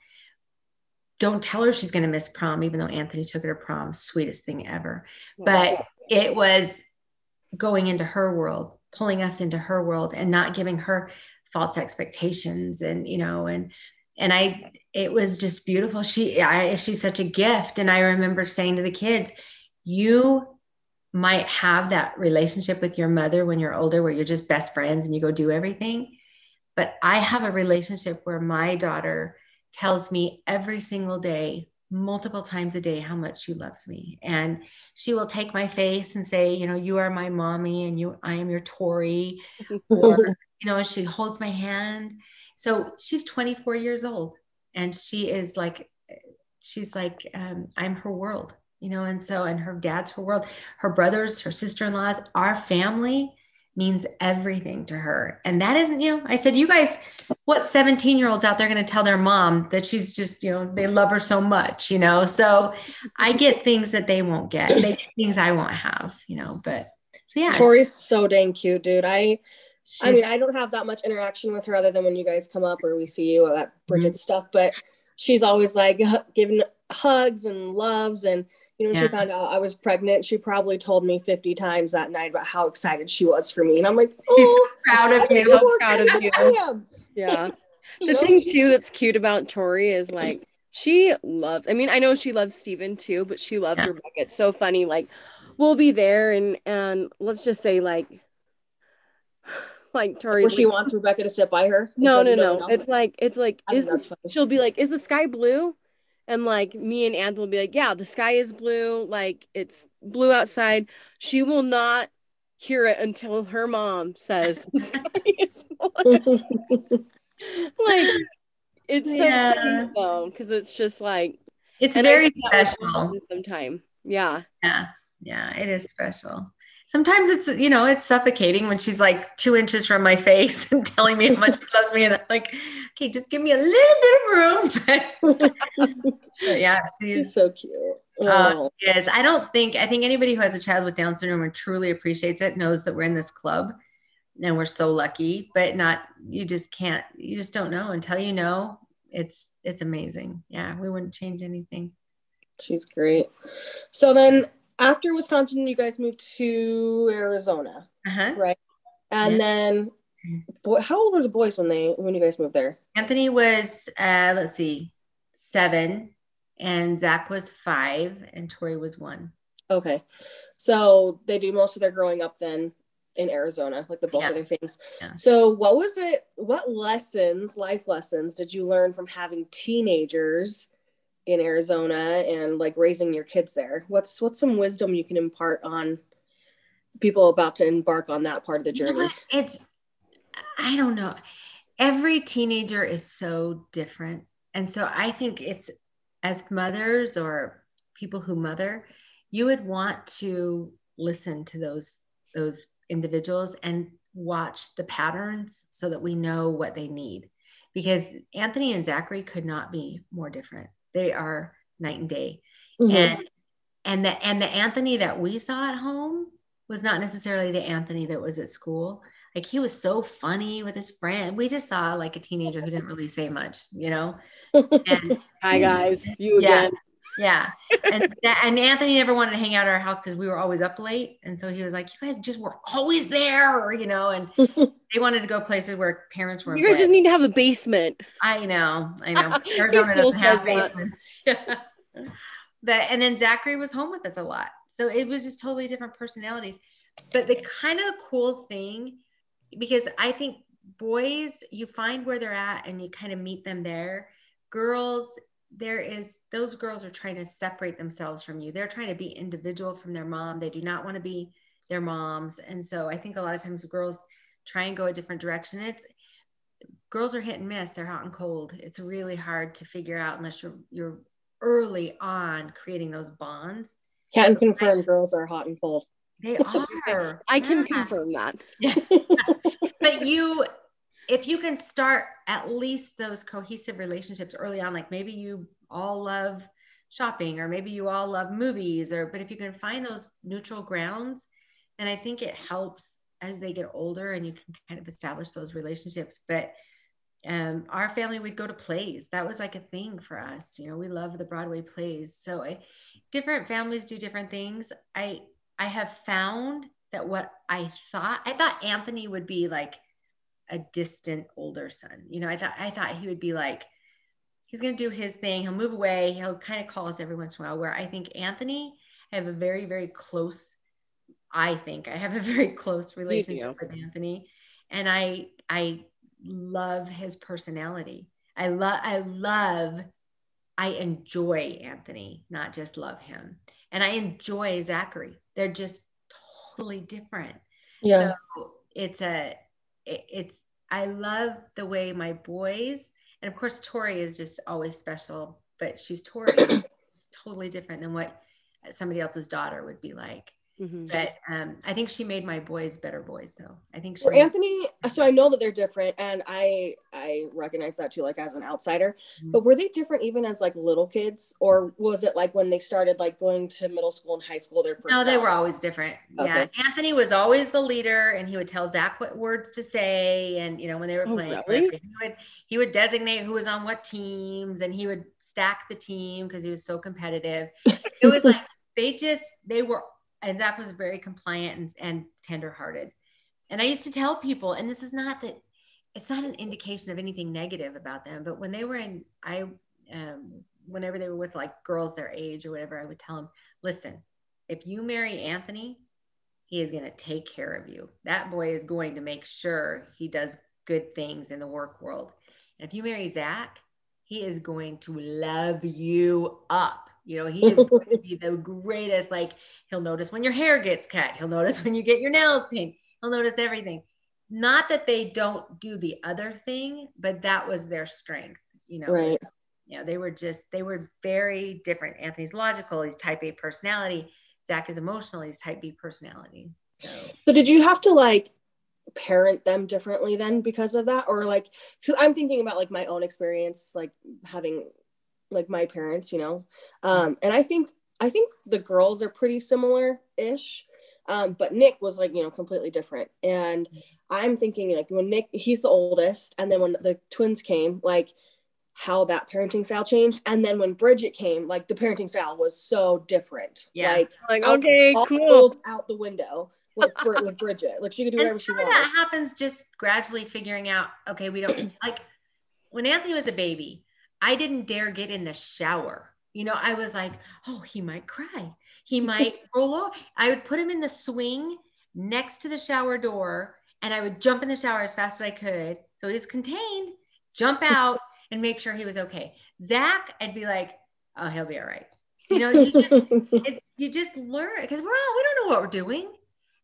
C: Don't tell her she's going to miss prom, even though Anthony took her to prom, sweetest thing ever. But it was going into her world, pulling us into her world and not giving her false expectations and, you know, and, and I it was just beautiful. She I she's such a gift and I remember saying to the kids, you might have that relationship with your mother when you're older where you're just best friends and you go do everything. But I have a relationship where my daughter tells me every single day, multiple times a day, how much she loves me. And she will take my face and say, you know, you are my mommy and you, I am your Tori. *laughs* Or, you know, she holds my hand so she's 24 years old and she is like, she's like, um, I'm her world, you know, and so, and her dad's her world, her brothers, her sister in laws, our family means everything to her. And that isn't, you know, I said, you guys, what 17 year olds out there going to tell their mom that she's just, you know, they love her so much, you know? So I get things that they won't get, they get things I won't have, you know, but so yeah.
B: Tori's so dang cute, dude. I, She's, I mean, I don't have that much interaction with her other than when you guys come up or we see you at Bridget's mm-hmm. stuff, but she's always like giving hugs and loves. And, you know, when yeah. she found out I was pregnant, she probably told me 50 times that night about how excited she was for me. And I'm like, oh, she's
C: so proud of you. So proud of
A: you. Yeah. *laughs* The know, thing too that's cute about Tori is like she loves, I mean, I know she loves Steven too, but she loves yeah. Rebecca. It's so funny. Like, we'll be there and and let's just say like *laughs* like Tori.
B: Where she wants Rebecca to sit by her.
A: No, no, no. It's like it's like is the she'll be like, is the sky blue? And like me and Anthony will be like, yeah, the sky is blue. Like it's blue outside. She will not hear it until her mom says the sky *laughs* is blue. *laughs* like it's so
C: Yeah.
A: sweet though, because it's just like
C: It's very
A: think that was
C: special.
A: awesome Sometime, yeah.
C: Yeah, yeah, it is special. Sometimes it's you know it's suffocating when she's like two inches from my face *laughs* and telling me how much she loves me, and I'm like, okay, just give me a little bit of room. *laughs* But yeah,
B: He's
C: she's
B: so cute.
C: uh,
B: Oh.
C: yes. I don't think I think anybody who has a child with Down syndrome and truly appreciates it knows that we're in this club, and we're so lucky. But not you just can't you just don't know until you know. It's it's amazing. Yeah, we wouldn't change anything.
B: She's great. So then after Wisconsin, you guys moved to Arizona,
C: Uh huh.
B: right? And
C: Yeah.
B: then, boy, how old were the boys when they when you guys moved there?
C: Anthony was, uh, let's see, seven, and Zach was five, and Tori was one.
B: Okay, so they do most of their growing up then in Arizona, like the bulk
C: Yeah.
B: of their things.
C: Yeah.
B: So, what was it? What lessons, life lessons, did you learn from having teenagers in Arizona and like raising your kids there? What's what's some wisdom you can impart on people about to embark on that part of the
C: You know
B: journey?
C: It's, I don't know. Every teenager is so different. And so I think it's as mothers or people who mother, you would want to listen to those those individuals and watch the patterns so that we know what they need. Because Anthony and Zachary could not be more different. They are night and day.
B: Mhm.
C: and and the and the Anthony that we saw at home was not necessarily the Anthony that was at school. Like he was so funny with his friend. We just saw like a teenager who didn't really say much, you know. *laughs* And
A: Hi guys, you
C: Yeah.
A: again.
C: Yeah, and *laughs* and Anthony never wanted to hang out at our house because we were always up late, and so he was like, "You guys just were always there," you know. And *laughs* they wanted to go places where parents were.
A: You guys just need to have a basement.
C: I know, I know. *laughs* Arizona doesn't have
A: that.
C: basements. Yeah. But and then Zachary was home with us a lot, so it was just totally different personalities. But the kind of the cool thing, because I think boys, you find where they're at and you kind of meet them there. Girls, there is those girls are trying to separate themselves from you. They're trying to be individual from their mom. They do not want to be their moms, and so I think a lot of times girls try and go a different direction. It's girls are hit and miss. They're hot and cold. It's really hard to figure out unless you're you're early on creating those bonds.
B: Can confirm girls are hot and cold.
C: They are. *laughs*
A: I can
C: Yeah.
A: confirm that. *laughs*
C: But you, if you can start at least those cohesive relationships early on, like maybe you all love shopping, or maybe you all love movies, or but if you can find those neutral grounds, then I think it helps as they get older and you can kind of establish those relationships. But um, our family would go to plays. That was like a thing for us. You know, we love the Broadway plays. So I, different families do different things. I I have found that what I thought I thought Anthony would be like a distant older son. You know, I thought I thought he would be like he's going to do his thing. He'll move away. He'll kind of call us every once in a while. Where I think Anthony, I have a very very close. I think I have a *laughs* very close relationship with Anthony, and I I love his personality. I love I love I enjoy Anthony, not just love him. And I enjoy Zachary. They're just totally different.
B: Yeah.
C: So it's a it- it's I love the way my boys and of course Tori is just always special, but she's Tori. *coughs* it's totally different than what somebody else's daughter would be like.
A: Mhm.
C: But um, I think she made my boys better boys though. I think she
B: Well, Anthony, so I know that they're different, and I I recognize that too, like as an outsider.
C: Mhm.
B: But were they different even as like little kids, or was it like when they started like going to middle school and high school? Their
C: No, they were always different. Yeah. Anthony was always the leader and he would tell Zach what words to say. And, you know, when they were
A: Oh,
C: playing,
A: really?
C: he would, he would designate who was on what teams and he would stack the team because he was so competitive. It was like, they just, they were, and Zach was very compliant and, and tenderhearted. And I used to tell people, and this is not that, it's not an indication of anything negative about them, but when they were in, I, um, whenever they were with like girls their age or whatever, I would tell them, listen, if you marry Anthony, he is going to take care of you. That boy is going to make sure he does good things in the work world. And if you marry Zach, he is going to love you up. You know, he is going to *laughs* be the greatest. Like, he'll notice when your hair gets cut, he'll notice when you get your nails painted, he'll notice everything. not that they don't do the other thing, but that was their strength, you know.
B: Right.
C: You know, they were just they were very different. Anthony's logical, he's type A personality. Zach is emotional, he's type B personality. So
B: So did you have to like parent them differently then because of that or like cuz I'm thinking about like my own experience like having like my parents, you know. Um and I think I think the girls are pretty similar ish. Um, but Nick was like, you know, completely different. And I'm thinking like when Nick, he's the oldest, and then when the twins came, like how that parenting style changed. And then when Bridget came, like the parenting style was so different.
C: Yeah.
B: Like,
A: Like, okay,
B: all
A: cool.
B: out the window with, for, with Bridget. Like she could do whatever she wanted.
C: that happens just gradually figuring out, okay, we don't like when Anthony was a baby, I didn't dare get in the shower. You know, I was like, oh, he might cry. He *laughs* might roll over. I would put him in the swing next to the shower door and I would jump in the shower as fast as I could. So he's contained, jump out *laughs* and make sure he was okay. Zach, I'd be like, oh, he'll be all right. You know, you just *laughs* it, you just learn because we're all we don't know what we're doing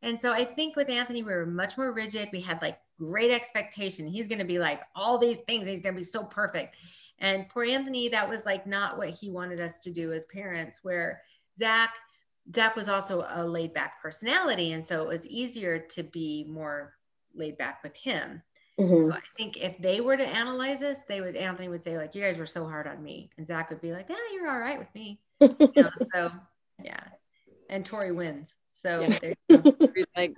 C: and so i think with anthony we were much more rigid we had like great expectation he's going to be like all these things he's going to be so perfect and poor anthony that was like not what he wanted us to do as parents where zach zach was also a laid back personality and so it was easier to be more laid back with him
B: Mhm.
C: so I think if they were to analyze this, they would Anthony would say like, "You guys were so hard on me," and Zach would be like, "Yeah, you're all right with me." You know, so *laughs* yeah, and Tori wins. So
A: Yeah.
C: there you *laughs* go.
A: like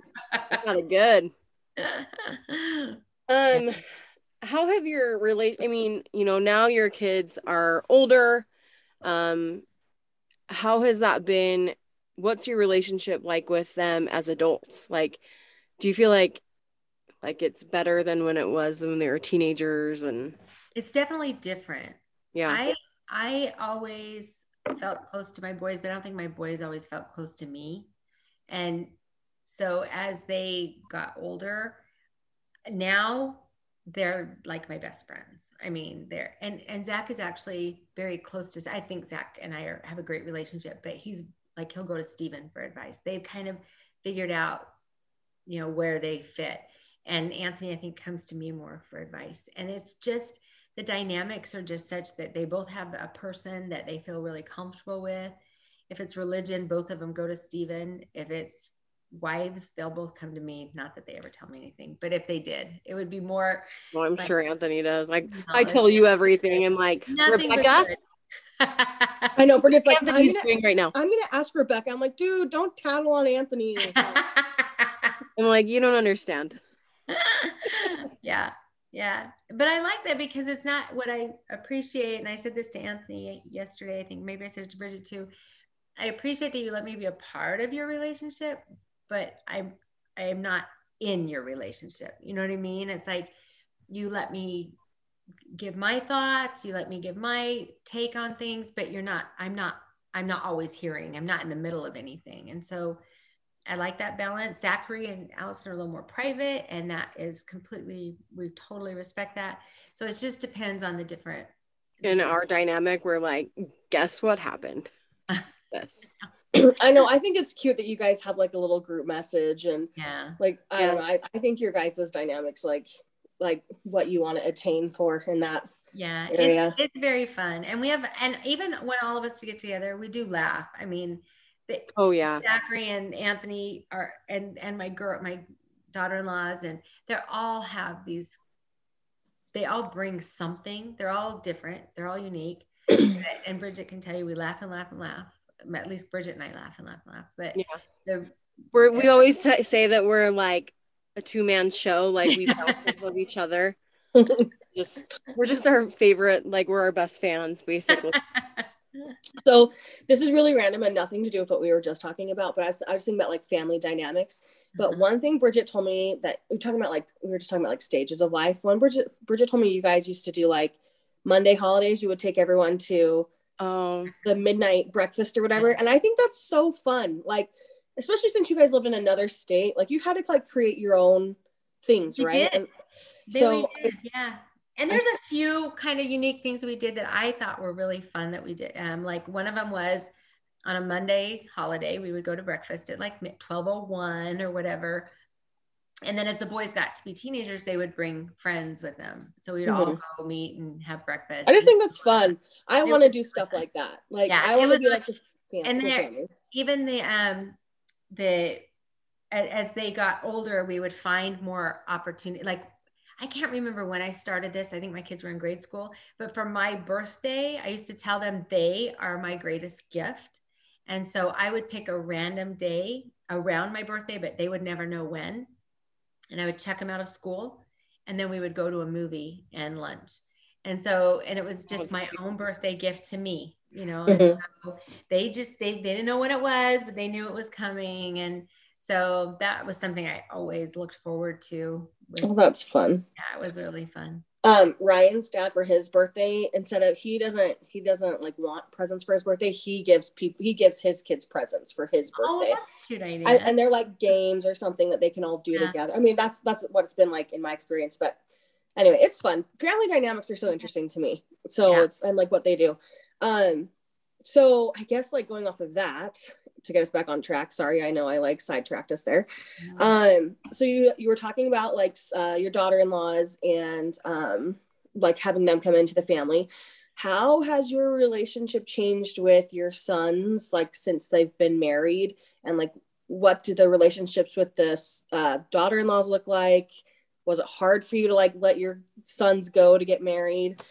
A: not good. *laughs* Um, how have your relate? I mean, you know, now your kids are older. Um, how has that been? What's your relationship like with them as adults? Like, do you feel like like it's better than when it was when they were teenagers? And
C: it's definitely different.
A: yeah,
C: I I always felt close to my boys, but I don't think my boys always felt close to me. And so as they got older, now they're like my best friends. I mean, they're and and Zach is actually very close to. I think Zach and I are, have a great relationship, but he's like he'll go to Steven for advice. They've kind of figured out, you know, where they fit. And Anthony, I think, comes to me more for advice. And it's just the dynamics are just such that they both have a person that they feel really comfortable with. If it's religion, both of them go to Stephen. If it's wives, they'll both come to me. Not that they ever tell me anything, but if they did, it would be more.
A: well, I'm
C: like-
A: sure Anthony does. Like, I tell you everything. I'm like,
C: Nothing
A: Rebecca.
B: I know Bridget's like, I'm gonna,
A: doing right now.
B: I'm gonna ask Rebecca. I'm like, dude, don't tattle on Anthony.
A: I'm like, you don't understand. *laughs*
C: yeah yeah but i like that because it's not what i appreciate and i said this to anthony yesterday i think maybe i said it to bridget too i appreciate that you let me be a part of your relationship but i'm i am not in your relationship you know what i mean it's like you let me give my thoughts you let me give my take on things but you're not i'm not i'm not always hearing i'm not in the middle of anything and so I like that balance. Zachary and Allison are a little more private, and that is completely, we totally respect that. So it just depends on the different.
A: In our dynamic, we're like, guess what happened? *laughs* this. *clears throat*
B: I know. I think it's cute that you guys have like a little group message and
C: Yeah.
B: like I
A: Yeah.
B: don't know. I, I think your guys' dynamics like like what you want to attain for in that.
C: Yeah.
B: Area.
C: It's, it's very fun. And we have, and even when all of us to get together, we do laugh. I mean, the,
A: Oh yeah.
C: Zachary and Anthony are, and, and my girl, my daughter-in-laws, and they're all have these, they all bring something. They're all different. They're all unique. *clears throat* and Bridget can tell you, we laugh and laugh and laugh. At least Bridget and I laugh and laugh and laugh. But
A: Yeah.
C: the
A: We're we always *laughs* t- say that we're like a two man show. Like we bounce off each other. *laughs* Just we're just our favorite. Like we're our best fans, basically. *laughs*
B: So this is really random and nothing to do with what we were just talking about. But I was, I was thinking about like family dynamics. But
C: Mhm.
B: one thing Bridget told me that we were talking about like we were just talking about like stages of life. One Bridget Bridget told me you guys used to do like Monday holidays. You would take everyone to
A: Oh
B: the midnight breakfast or whatever. And I think that's so fun. Like, especially since you guys lived in another state, like you had to like create your own things,
C: We
B: right?
C: did.
B: And
C: They
B: so
C: we did, yeah. And there's a few kind of unique things we did that I thought were really fun that we did. Um, like one of them was on a Monday holiday, we would go to breakfast at like 1201 or whatever. And then as the boys got to be teenagers, they would bring friends with them. So we'd
B: Mhm.
C: all go meet and have breakfast.
B: I just think that's fun. I want to do stuff like that. Like
C: Yeah,
B: I want to be
C: like-
B: like the
C: and
B: the
C: there-
B: family.
C: even the um the as they got older we would find more opportunity like i can't remember when i started this i think my kids were in grade school but for my birthday i used to tell them they are my greatest gift and so i would pick a random day around my birthday but they would never know when and i would check them out of school and then we would go to a movie and lunch. And so and it was just my own birthday gift to me you know *laughs* so they just they, they didn't know what it was but they knew it was coming. And so that was something i always looked forward to with,
B: Oh, that's fun.
C: yeah it was really fun
B: Um, Ryan's dad for his birthday, instead of he doesn't he doesn't like want presents for his birthday. He gives people he gives his kids presents for his
C: oh
B: birthday.
C: that's a cute idea
B: and, and they're like games or something that they can all do
C: Yeah.
B: together. I mean, that's that's what it's been like in my experience. But anyway, it's fun. Family dynamics are so interesting to me. So
C: Yeah.
B: it's and like what they do. Um, so I guess like going off of that to get us back on track. Sorry, I know I like sidetracked us there. Um, so you you were talking about like uh, your daughter-in-laws and um, like having them come into the family. How has your relationship changed with your sons, like since they've been married, and like what do the relationships with this uh, daughter-in-laws look like? Was it hard for you to like let your sons go to get married?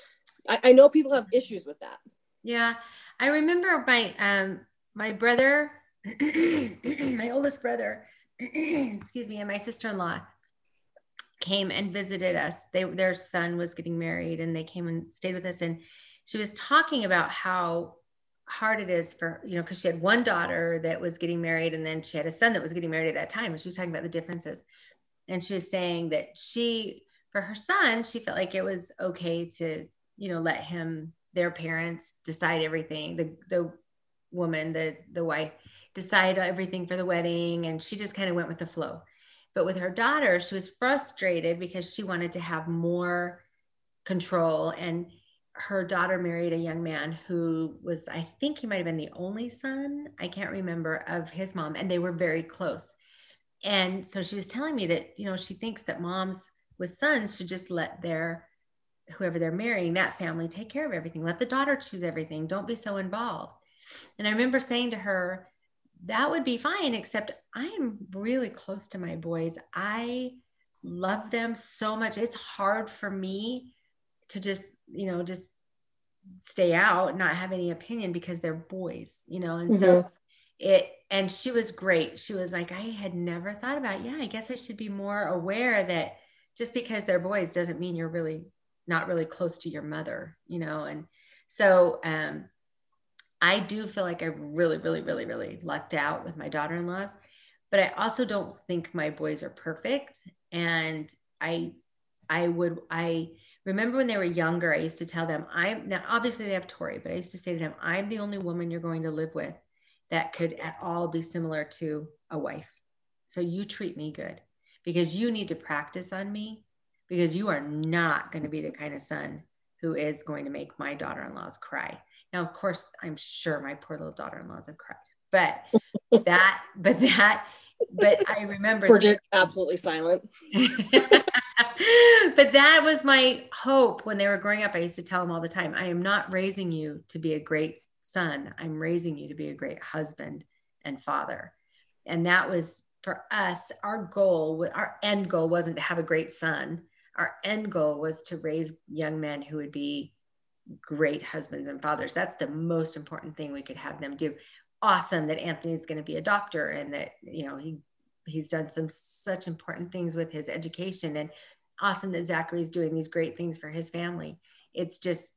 B: I, I know people have issues with that.
C: Yeah, I remember my um my brother, *clears throat* my oldest brother, *clears throat* excuse me, and my sister-in-law came and visited us. They their son was getting married and they came and stayed with us and she was talking about how hard it is for, you know, because she had one daughter that was getting married and then she had a son that was getting married at that time. And she was talking about the differences. And she was saying that she, for her son, she felt like it was okay to, you know, let him, their parents decide everything. The the woman, the the wife, decide everything for the wedding. And she just kind of went with the flow. But with her daughter, she was frustrated because she wanted to have more control. And her daughter married a young man who was, I think he might have been the only son, I can't remember, of his mom. And they were very close. And so she was telling me that, you know, she thinks that moms with sons should just let their, whoever they're marrying, that family take care of everything. Let the daughter choose everything. Don't be so involved. And I remember saying to her, that would be fine, except I'm really close to my boys. I love them so much. It's hard for me to just, you know, just stay out, not have any opinion because they're boys, you know? And so mm-hmm. it, and she was great. She was like, I had never thought about, yeah, I guess I should be more aware that just because they're boys doesn't mean you're really not really close to your mother, you know? And so, um, I do feel like I really, really, really, really lucked out with my daughter in laws, but I also don't think my boys are perfect. And I, I would, I remember when they were younger, I used to tell them, I'm now obviously they have Tori, but I used to say to them, I'm the only woman you're going to live with that could at all be similar to a wife. So you treat me good because you need to practice on me because you are not going to be the kind of son who is going to make my daughter in laws cry. Now, of course, I'm sure my poor little daughter-in-laws have cried, but that, *laughs* but that, but I remember
B: Bridget absolutely silent. *laughs*
C: but that was my hope when they were growing up. I used to tell them all the time, I am not raising you to be a great son. I'm raising you to be a great husband and father. And that was for us, our goal, our end goal wasn't to have a great son. Our end goal was to raise young men who would be great husbands and fathers. That's the most important thing we could have them do. Awesome that Anthony's going to be a doctor and that, you know, he he's done some such important things with his education and awesome that Zachary's doing these great things for his family. It's just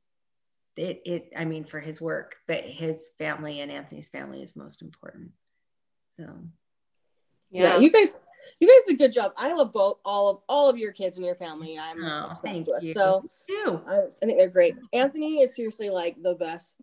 C: it it I mean for his work, but his family and Anthony's family is most important. So
B: Yeah, you guys you guys did a good job. I love both all of all of your kids and your family. I'm
C: Oh,
B: obsessed with.
C: you.
B: So. I, I think they're great. Anthony is seriously like the best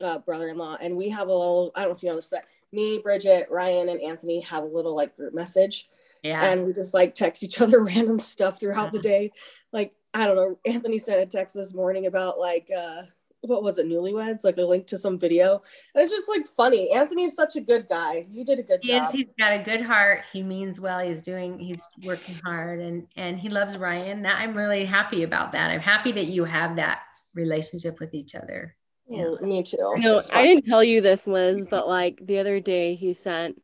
B: uh, brother-in-law, and we have a little. I don't know if you know this, but me, Bridget, Ryan, and Anthony have a little like group message,
C: Yeah.
B: and we just like text each *laughs* other random stuff throughout the day. Like I don't know. Anthony sent a text this morning about like uh what was it, Newlyweds? Like a link to some video, and it's just like funny. Anthony's such a good guy. You did a good
C: he
B: job.
C: Is, he's got a good heart. He means well. He's doing. He's working hard, and and he loves Ryan. That, I'm really happy about that. I'm happy that you have that relationship with each other.
B: Yeah, me too.
A: No, I didn't tell you this, Liz, but like the other day he sent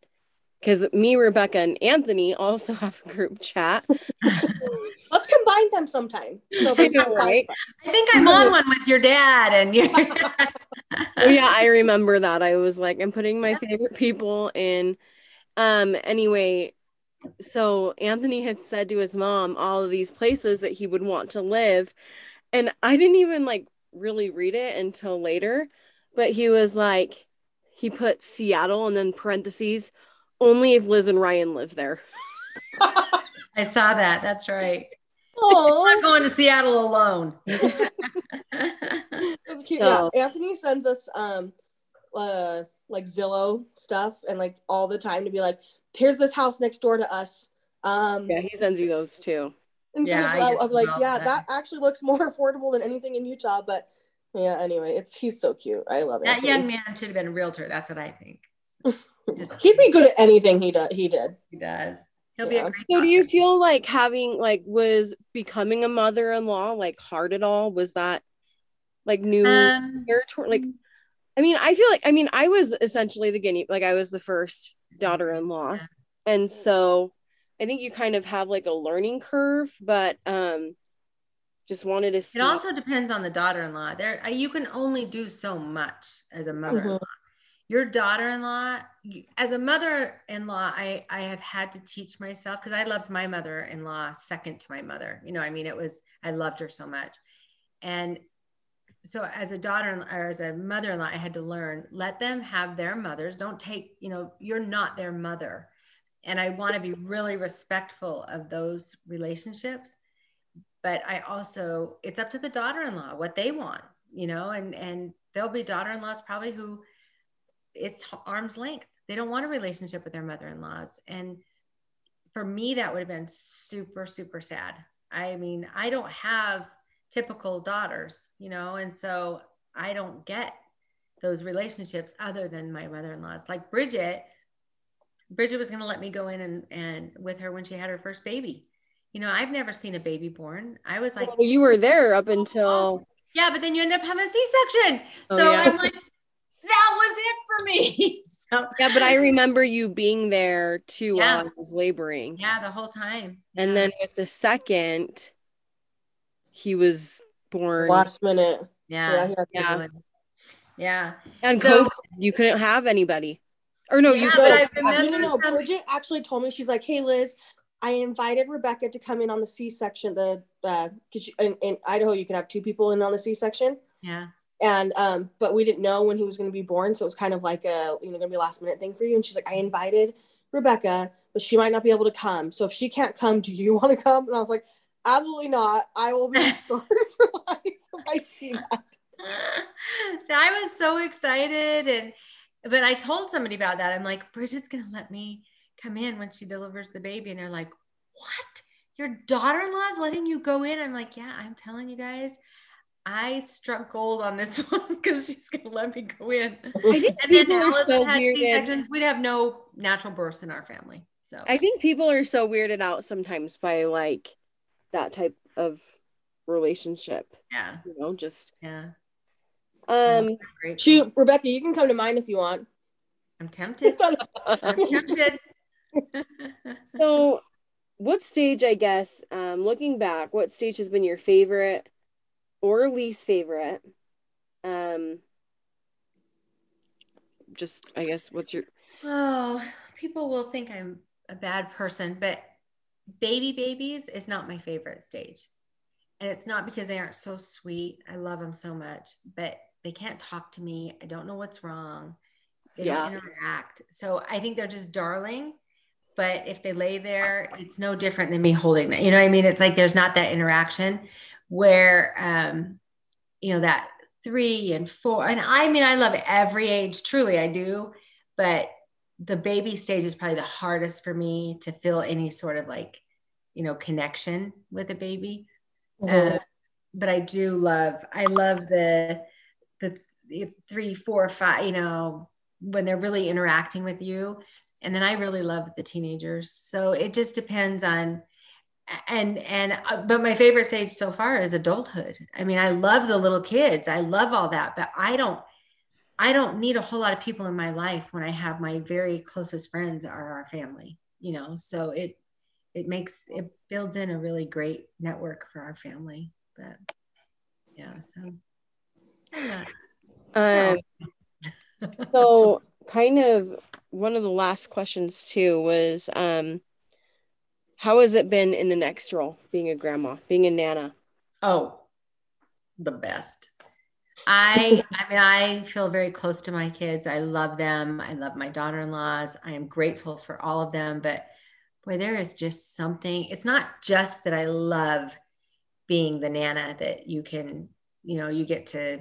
A: because me, Rebecca, and Anthony also *laughs* have a group chat. *laughs*
B: Let's them sometime. So *laughs* there's
A: know, right?
C: I think I'm on one with your dad and you. *laughs*
A: oh, yeah, I remember that. I was like, I'm putting my favorite people in. Um. Anyway, so Anthony had said to his mom all of these places that he would want to live, and I didn't even like really read it until later. But he was like, he put Seattle and then parentheses only if Liz and Ryan live there. *laughs*
C: I saw that. That's right. Oh, I'm going to Seattle alone. *laughs*
B: It's cute. So, yeah, Anthony sends us um uh like Zillow stuff and like all the time to be like, here's this house next door to us. Um
A: Yeah, he sends you those too.
B: And so yeah, I'm like, yeah, that. that actually looks *laughs* more affordable than anything in Utah. But yeah, anyway, it's he's so cute. I love it.
C: That young man should have been a realtor. That's what I think. *laughs*
B: He'd be good at anything he does. He did.
C: He does. He'll yeah. be a great.
A: So, do you feel like having like was becoming a mother-in-law like hard at all? Was that like new um, territory? Like, I mean, I feel like I mean I was essentially the guinea. Like I was the first daughter-in-law, yeah. and so I think you kind of have like a learning curve, but um just wanted to see.
C: It also depends on the daughter-in-law. There, you can only do so much as a mother-in-law. Mm-hmm your daughter-in-law as a mother-in-law i i have had to teach myself because i loved my mother-in-law second to my mother. You know i mean it was i loved her so much. And so as a daughter or as a mother-in-law i had to learn let them have their mothers. Don't take you know you're not their mother. And i want to be really respectful of those relationships. But i also it's up to the daughter-in-law what they want you know and and there'll be daughter-in-laws probably who it's arm's length. They don't want a relationship with their mother-in-laws. And for me, that would have been super, super sad. I mean, I don't have typical daughters, you know, and so I don't get those relationships other than my mother-in-laws. Like Bridget, Bridget was going to let me go in and, and with her when she had her first baby. You know, I've never seen a baby born. I was like,
A: well, you were there up until.
C: Yeah, but then you end up having a C-section. Oh, so yeah. I'm like, that was it for me. *laughs* so
A: yeah, but I remember you being there too yeah. while I was laboring.
C: Yeah, the whole time.
A: And
C: yeah.
A: then with the second, he was born
B: last minute.
C: Yeah. Yeah. Yeah. yeah.
A: And so, COVID, you couldn't have anybody. Or no, yeah, you could.
B: No, no, no. Bridget actually told me she's like, "Hey, Liz, I invited Rebecca to come in on the C section. The because uh, in, in Idaho you can have two people in on the C section.
C: Yeah
B: and um but we didn't know when he was going to be born so it was kind of like a you know going to be a last minute thing for you. And she's like i invited rebecca but she might not be able to come. So if she can't come do you *laughs* want to come? And i was like absolutely not. I will be *laughs* scarred for life if i see that. *laughs*
C: I was so excited and but i told somebody about that. I'm like bridget's going to let me come in when she delivers the baby. And they're like what? Your daughter-in-law is letting you go in? I'm like yeah i'm telling you guys I struck gold on this *laughs* one because she's gonna let me go in. I think and people then are so weirded. We'd have no natural births in our family. So
A: I think people are so weirded out sometimes by like that type of relationship.
C: Yeah.
A: You know, just
C: yeah.
A: Um
B: shoot, Rebecca, you can come to mine if you want.
C: I'm tempted. *laughs* I'm tempted. *laughs*
A: so what stage, I guess, um, looking back, what stage has been your favorite? Or least favorite. Um, just I guess what's your
C: oh people will think I'm a bad person, but baby babies is not my favorite stage. And it's not because they aren't so sweet. I love them so much, but they can't talk to me. I don't know what's wrong. They yeah. don't interact. So I think they're just darling. But if they lay there, it's no different than me holding them. You know what I mean? It's like there's not that interaction where um, you know that three and four and i mean i love every age truly i do but the baby stage is probably the hardest for me to feel any sort of like you know connection with a baby mm-hmm. uh, but i do love i love the the three, four, five, you know, when they're really interacting with you. And then I really love the teenagers. So it just depends on and and uh, but my favorite stage so far is adulthood. I mean, I love the little kids. I love all that, but I don't I don't need a whole lot of people in my life when I have my very closest friends are our family, you know. So it it makes it builds in a really great network for our family. But yeah, so *sighs*
A: yeah. Um, so kind of one of the last questions too was um how has it been in the next role being a grandma being a nana?
C: Oh the best. I i mean i feel very close to my kids. I love them. I love my daughter-in-laws. I am grateful for all of them. But boy there is just something it's not just that i love being the nana that you can you know you get to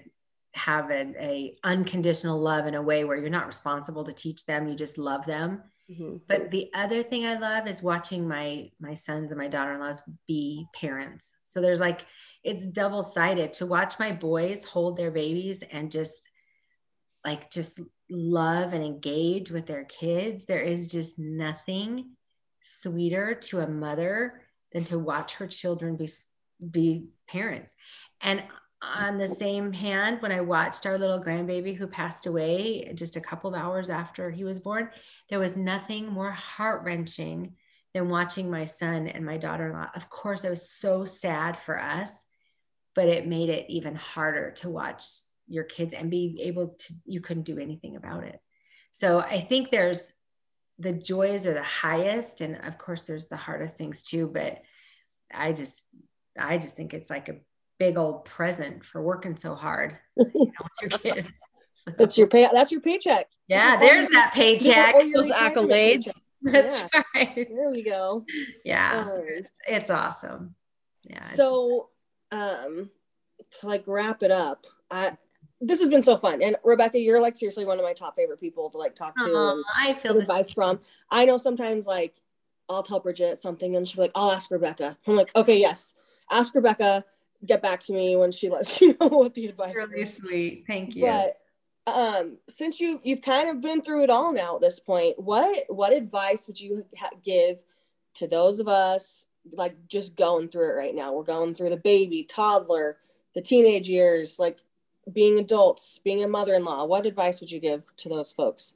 C: have an a unconditional love in a way where you're not responsible to teach them. You just love them mm-hmm. but the other thing i love is watching my my sons and my daughter-in-laws be parents. So there's like it's double sided to watch my boys hold their babies and just like just love and engage with their kids there is just nothing sweeter to a mother than to watch her children be be parents. And on the same hand, when I watched our little grandbaby who passed away just a couple of hours after he was born, there was nothing more heart wrenching than watching my son and my daughter in law. Of course, I was so sad for us, but it made it even harder to watch your kids and be able to, you couldn't do anything about it. So I think there's the joys are the highest. And of course, there's the hardest things too. But I just, I just think it's like a big old present for working so hard *laughs* you know, with
B: your kids. *laughs* So. It's your pay. That's your paycheck.
C: Yeah, there's that paycheck.
A: Those accolades. *laughs*
C: That's
B: yeah. right. There we go.
C: Yeah, um, it's, it's, awesome. Yeah.
B: So, um, to like wrap it up, I this has been so fun. And Rebecca, you're like seriously one of my top favorite people to like talk to and
C: I feel
B: advice from. I know sometimes like I'll tell Bridget something and she'll be like, I'll ask Rebecca. I'm like, okay, yes, ask Rebecca get back to me when she lets *laughs* you know what the advice
C: really is. sweet. Thank you.
B: But um since you you've kind of been through it all now at this point what what advice would you ha- give to those of us like just going through it right now? We're going through the baby toddler the teenage years like being adults being a mother-in-law. What advice would you give to those folks?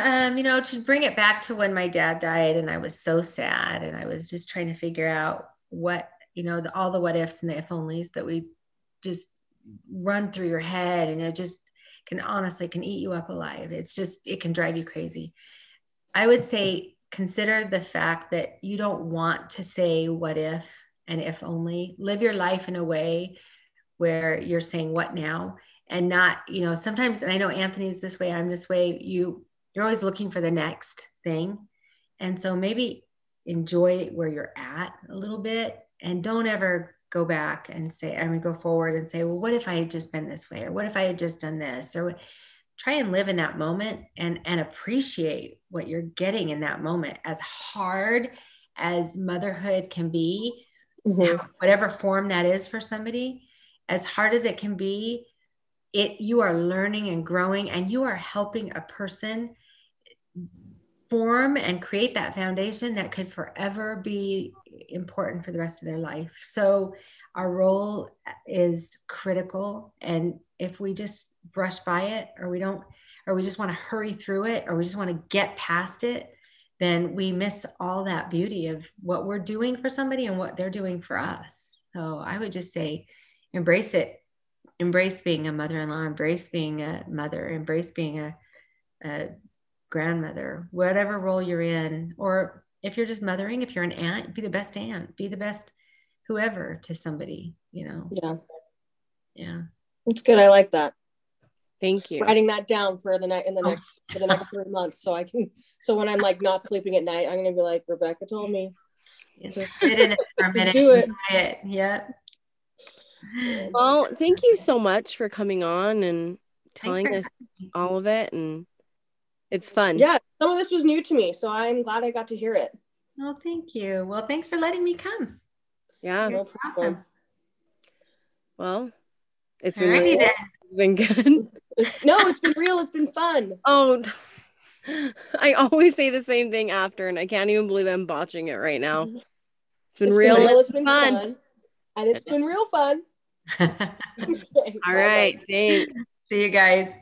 C: Um you know to bring it back to when my dad died and i was so sad and i was just trying to figure out what you know, the, all the what ifs and the if onlys that we just run through your head and it just can honestly can eat you up alive. It's just, it can drive you crazy. I would say consider the fact that you don't want to say what if and if only. Live your life in a way where you're saying what now and not, you know, sometimes, and I know Anthony's this way, I'm this way, you you're always looking for the next thing. And so maybe enjoy where you're at a little bit and don't ever go back and say i mean go forward and say well what if i had just been this way or what if i had just done this or try and live in that moment and and appreciate what you're getting in that moment as hard as motherhood can be mm-hmm. whatever form that is for somebody as hard as it can be it you are learning and growing and you are helping a person form and create that foundation that could forever be important for the rest of their life. So our role is critical. And if we just brush by it or we don't, or we just want to hurry through it, or we just want to get past it, then we miss all that beauty of what we're doing for somebody and what they're doing for us. So I would just say embrace it. Embrace being a mother in law, embrace being a mother, embrace being a, a grandmother, whatever role you're in, or if you're just mothering, if you're an aunt, be the best aunt, be the best whoever to somebody, you know?
B: Yeah.
C: Yeah.
B: That's good. I like that.
A: Thank you.
B: Writing that down for the night in the oh. next for the next three months, so I can. So when I'm like not sleeping at night, I'm gonna be like Rebecca told me.
C: Just sit in it for a *laughs* minute.
B: do it.
C: it. Yeah.
A: Well, thank you so much for coming on and telling us all of it and it's fun.
B: Yeah, some of this was new to me, so I'm glad I got to hear it.
C: Oh, thank you. Well, thanks for letting me come.
A: Yeah,
B: no problem.
A: Well, it's been really It's been good. *laughs*
B: no, it's been real. It's been fun.
A: Oh, *laughs* I always say the same thing after, and I can't even believe I'm botching it right now. Mm-hmm. It's been
B: It's
A: real.
B: been real.
A: It's
B: It's been
A: fun.
B: fun. And it's been real fun. *laughs* Okay,
A: All
B: bye,
A: right.
B: guys.
A: Thanks.
C: See you guys.